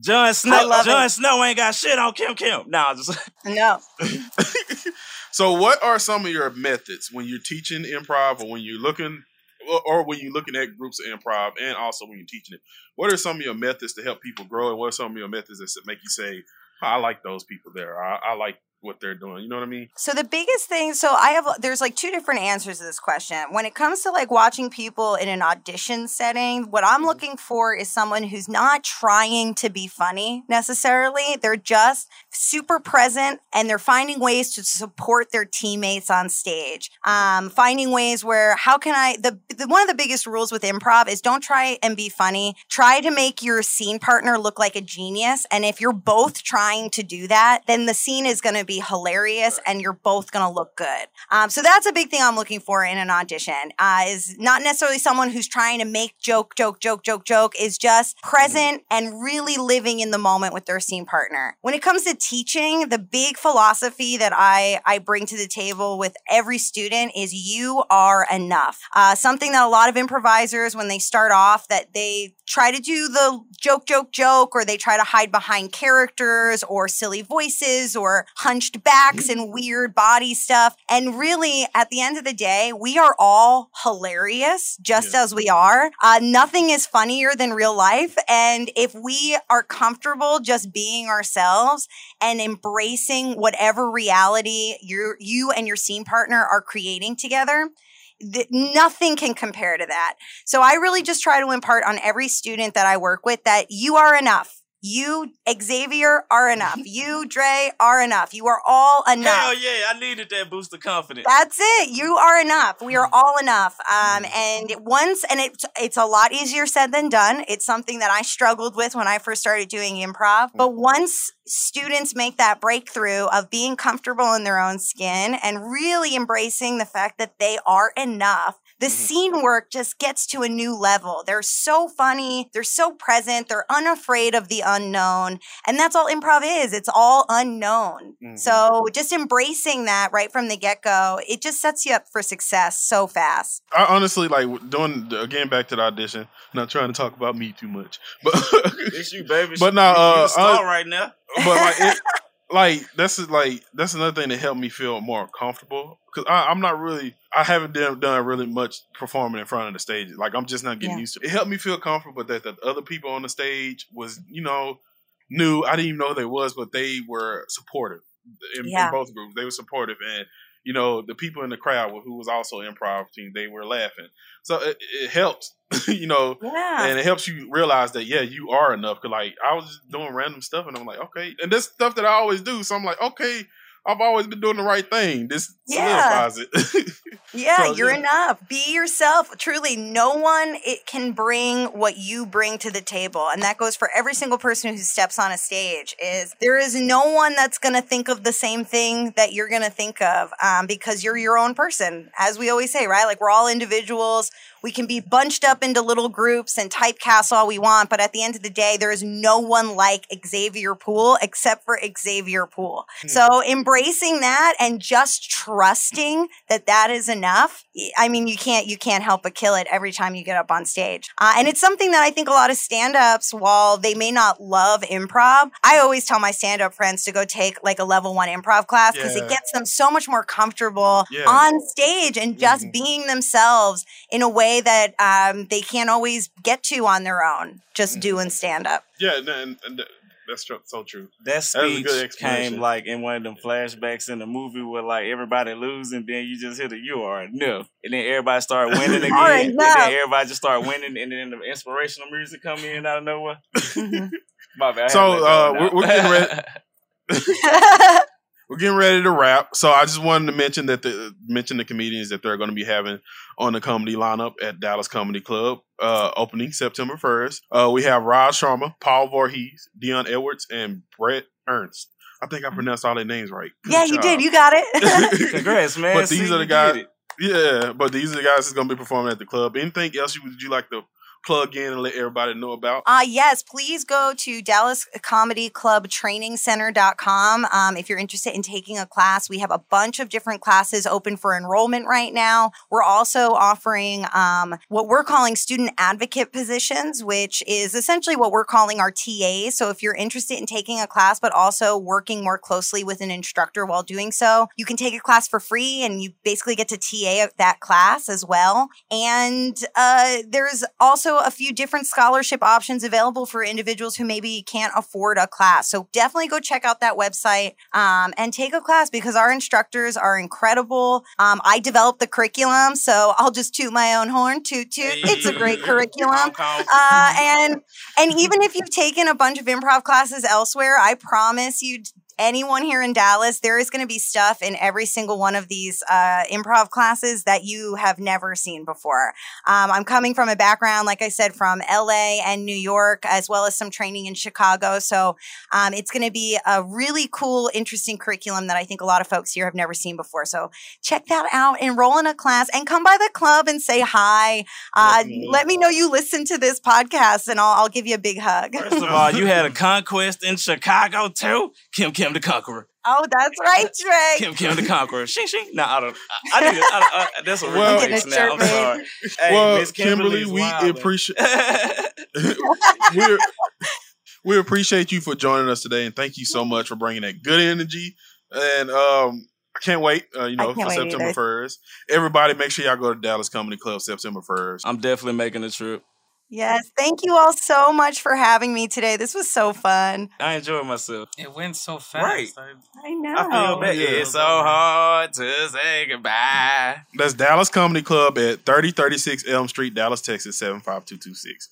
Jon
Snow. John
it.
Snow ain't got shit on Kim Kim. Nah, just
No.
So, what are some of your methods when you're teaching improv, or when you're looking, or- or when you're looking at groups of improv, and also when you're teaching it? What are some of your methods to help people grow, and what are some of your methods that make you say, "I like those people there. I, I like what they're doing." You know what I mean?
So the biggest thing, so I have there's like two different answers to this question. When it comes to like watching people in an audition setting, what I'm looking for is someone who's not trying to be funny necessarily. They're just super present and they're finding ways to support their teammates on stage. Um, finding ways where how can I the, the one of the biggest rules with improv is don't try and be funny. Try to make your scene partner look like a genius. And if you're both trying to do that, then the scene is going to be hilarious and you're both going to look good. Um, so that's a big thing I'm looking for in an audition. Uh, is not necessarily someone who's trying to make joke, joke, joke, joke, joke. Is just present and really living in the moment with their scene partner. When it comes to teaching, the big philosophy that I I bring to the table with every student is you are enough. Uh, something that a lot of improvisers when they start off that they try to do the joke, joke, joke, or they try to hide behind characters or silly voices or hunched backs and weird body stuff. And really, at the end of the day, we are all hilarious just as we are. Uh, nothing is funnier than real life. And if we are comfortable just being ourselves and embracing whatever reality you you and your scene partner are creating together, th- nothing can compare to that. So I really just try to impart on every student that I work with that you are enough. You, Xavier, are enough. You, Dre, are enough. You are all enough.
Hell yeah, I needed that boost of confidence.
That's it. You are enough. We are all enough. Um, and once, and it's it's a lot easier said than done. It's something that I struggled with when I first started doing improv. But once students make that breakthrough of being comfortable in their own skin and really embracing the fact that they are enough, the scene work just gets to a new level. They're so funny. They're so present. They're unafraid of the unknown. And that's all improv is. It's all unknown. So just embracing that right from the get go, it just sets you up for success so fast.
I honestly like doing again back to the audition. Not trying to talk about me too much, but
It's you, baby.
But now,
You- you
uh,
star
I-
right now.
but like, it, like that's like that's another thing that helped me feel more comfortable because I'm not really I haven't done, done really much performing in front of the stage. Like I'm just not getting
Yeah.
used to. it. It helped me feel comfortable that the other people on the stage was you know knew I didn't even know who they was, but they were supportive in, in both groups. They were supportive and. You know the people in the crowd who was also improv team. They were laughing, so it, it helps. you know,
Yeah.
and it helps you realize that yeah, you are enough. Cause like I was just doing random stuff, and I'm like, okay, and this stuff that I always do. So I'm like, okay, I've always been doing the right thing. This
Yeah.
solidifies it.
Yeah,
So,
you're
yeah.
enough. Be yourself. Truly, no one it can bring what you bring to the table, and that goes for every single person who steps on a stage. Is there is no one that's going to think of the same thing that you're going to think of, um, because you're your own person. As we always say, right? Like we're all individuals. We can be bunched up into little groups and typecast all we want, but at the end of the day, there is no one like Xavier Poole except for Xavier Poole. So embracing that and just trusting that that is enough. I mean, you can't you can't help but kill it every time you get up on stage. Uh, and it's something that I think a lot of stand-ups, while they may not love improv, I always tell my stand-up friends to go take like a level one improv class because
Yeah.
it gets them so much more comfortable
Yeah.
on stage and just being themselves in a way that um, they can't always get to on their own, just doing stand-up.
yeah, and, and, and that's tr- so true.
That
That a
speech
good explanation.
came like in one of them flashbacks in the movie where like everybody losing, then you just hit a you are enough, and then everybody start winning again,
Are
and
enough.
then everybody just start winning, and then the inspirational music come in out of nowhere. My bad.
So
had to let
uh, we're, we're getting ready. we're getting ready to wrap. So I just wanted to mention that the mention the comedians that they're going to be having on the comedy lineup at Dallas Comedy Club, uh, opening September first. Uh, we have Raj Sharma, Paul Voorhees, Dion Edwards, and Brett Ernst. I think I pronounced all their names right. Good
yeah, you did. You got it.
Congrats, man.
But these
you
are the guys. Yeah, but these are the guys that's going to be performing at the club. Anything else you would you like to plug in and let everybody know about?
Uh, yes, please go to Dallas Comedy Club Training Center.com. Um, if you're interested in taking a class, we have a bunch of different classes open for enrollment right now. We're also offering um, what we're calling student advocate positions, which is essentially what we're calling our TAs. So if you're interested in taking a class, but also working more closely with an instructor while doing so, you can take a class for free and you basically get to TA that class as well. And uh, there's also a few different scholarship options available for individuals who maybe can't afford a class. So definitely go check out that website um, and take a class because our instructors are incredible. Um, I developed the curriculum, so I'll just toot my own horn. Toot toot. It's a great curriculum. Uh, and and even if you've taken a bunch of improv classes elsewhere, I promise you anyone here in Dallas, there is going to be stuff in every single one of these uh, improv classes that you have never seen before. Um, I'm coming from a background, like I said, from LA and New York, as well as some training in Chicago. So um, it's going to be a really cool, interesting curriculum that I think a lot of folks here have never seen before. So check that out, enroll in a class, and come by the club and say hi. Uh, let me know you listen to this podcast, and I'll, I'll give you a big hug.
First of all, you had a conquest in Chicago too. Kim Kim the Conqueror.
Oh, that's right, Trey.
Kim Kim the Conqueror. Shing shing. No, I don't. I, I need. to- I, I, that's a real
Well-
fix now. I'm sorry. Hey,
well,
Miss
Kimberly, we appreciate we we appreciate you for joining us today, and thank you so much for bringing that good energy. And um, I can't wait. Uh, you know, for September first. Everybody, make sure y'all go to Dallas Comedy Club September first.
I'm definitely making the trip.
Yes, thank you all so much for having me today. This was so fun.
I enjoyed myself.
It went so fast.
Right.
I,
I know.
I feel bad. It's so hard to say goodbye.
That's Dallas Comedy Club at 3036 Elm Street, Dallas, Texas, 75226.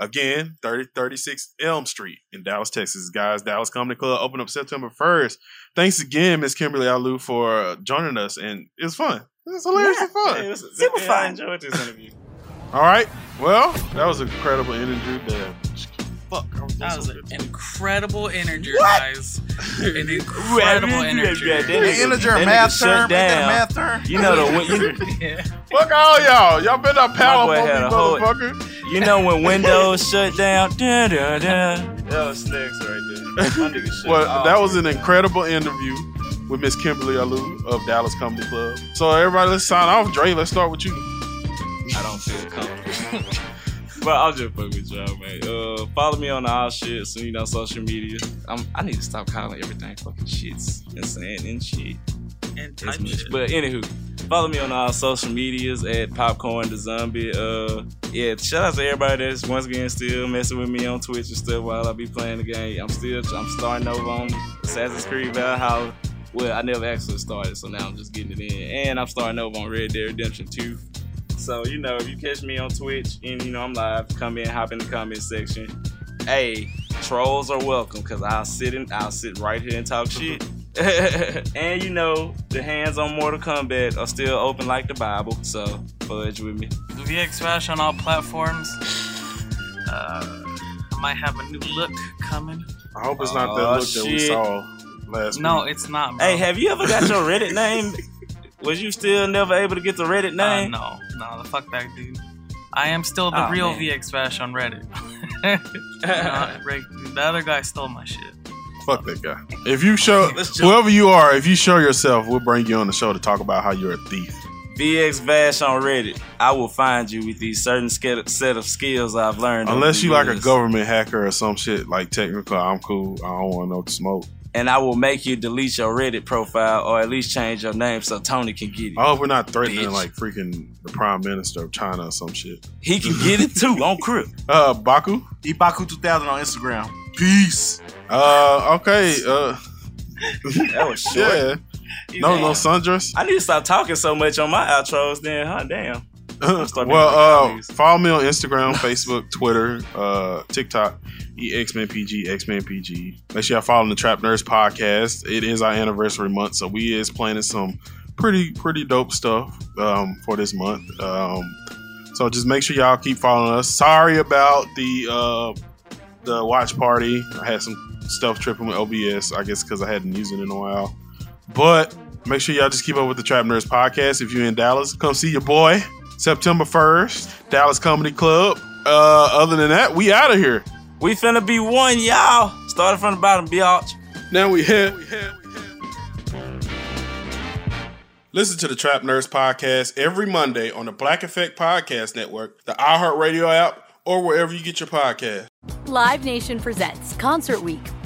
Again, 3036 Elm Street in Dallas, Texas. Guys, Dallas Comedy Club open up September 1st. Thanks again, Miss Kimberly Alou, for uh, joining us. And it was fun. It was hilariously fun.
It was-
Super
yeah,
fun.
I enjoyed this interview.
All right. Well, that was an incredible interview. Damn. Fuck.
That was
so
an
good.
incredible energy,
What?
guys. An incredible energy.
Yeah, that
Hey,
nigga-
integer
that
math
nigga shut
term? That a
down.
math term?
You know the when you,
Yeah.
Fuck all y'all. Y'all better not power on
had
me, motherfucker.
you know when Windows shut down. Da, da, da. That was sticks right there. My nigga shut
Well, that was an incredible interview with Miss Kimberly Alou of Dallas Comedy Club. So everybody, let's sign off. Dre, let's start with you.
I don't feel comfortable. but I'll just fuck with y'all, man. Uh, follow me on all shit, so you know, social media. I'm, I need to stop calling everything fucking shits and saying and shit.
And type
much.
shit.
But anywho, follow me on all social medias at Popcorn the Zombie. Uh, yeah, shout out to everybody that's once again still messing with me on Twitch and stuff while I be playing the game. I'm still I'm starting over on Assassin's Creed Valhalla. Well, I never actually started, so now I'm just getting it in, and I'm starting over on Red Dead Redemption 2. So you know, if you catch me on Twitch and you know I'm live, come in, hop in the comment section. Hey, trolls are welcome because I'll sit in, I'll sit right here and talk shit. and you know, the hands on Mortal Kombat are still open like the Bible, so fudge with me.
VX Smash on all platforms. Uh, I might have a new look coming.
I hope it's not that
Oh,
look that we saw last
No,
week.
it's not. Bro.
Hey, have you ever got your Reddit name? Was you still never able to get the Reddit
Uh,
name?
no, no, the fuck that dude. I am still the
Aw,
real
man.
VX Bash on Reddit. No, the other guy stole my shit.
Fuck that guy. If you show whoever you are, if you show yourself, we'll bring you on the show to talk about how you're a thief.
VX Vash on Reddit. I will find you with these certain set of skills I've learned.
Unless
the
you like a government hacker or some shit like technical, I'm cool. I don't want no smoke.
And I will make you delete your Reddit profile or at least change your name so Tony can get it.
I hope we're not threatening
Bitch.
like freaking the prime minister of China or some shit.
He can get it too on Crip.
Uh, Baku.
Ibaku2000 on Instagram. Peace.
Uh, okay. Uh,
That was short.
yeah. No, no sundress.
I need to stop talking so much on my outros then, huh? Damn.
well, uh, follow me on Instagram, Facebook, Twitter, uh, TikTok, E EXManPG, XManPG. Make sure y'all follow the Trap Nurse podcast. It is our anniversary month, so we is planning some pretty pretty dope stuff um, for this month. Um, so just make sure y'all keep following us. Sorry about the uh, the watch party. I had some stuff tripping with OBS. I guess because I hadn't used it in a while. But make sure y'all just keep up with the Trap Nurse podcast. If you're in Dallas, come see your boy. September 1st, Dallas Comedy Club. Uh, other than that, we out of here.
We finna be one, y'all. Started from the bottom, biatch.
Now we here. Listen to the Trap Nurse podcast every Monday on the Black Effect Podcast Network, the iHeartRadio app, or wherever you get your podcast.
Live Nation presents Concert Week.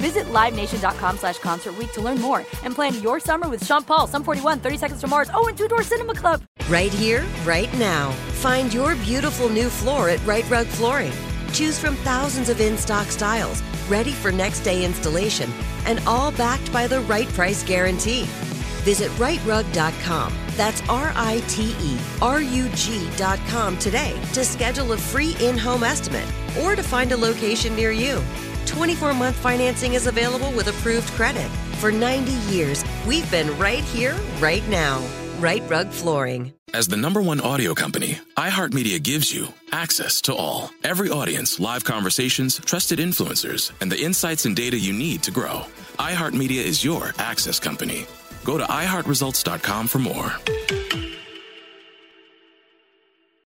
Visit LiveNation.com slash Concert to learn more and plan your summer with Sean Paul, Sum 41, 30 Seconds to Mars, oh, and Two Door Cinema Club.
Right here, right now. Find your beautiful new floor at Rite Rug Flooring. Choose from thousands of in stock styles, ready for next day installation, and all backed by the right price guarantee. Visit riterug.com. That's R I T E R U G.com today to schedule a free in home estimate or to find a location near you. 24 month financing is available with approved credit. For 90 years, we've been right here, right now. Rite Rug Flooring.
As the number one audio company, iHeartMedia gives you access to all. Every audience, live conversations, trusted influencers, and the insights and data you need to grow. iHeartMedia is your access company. Go to iHeartResults.com for more.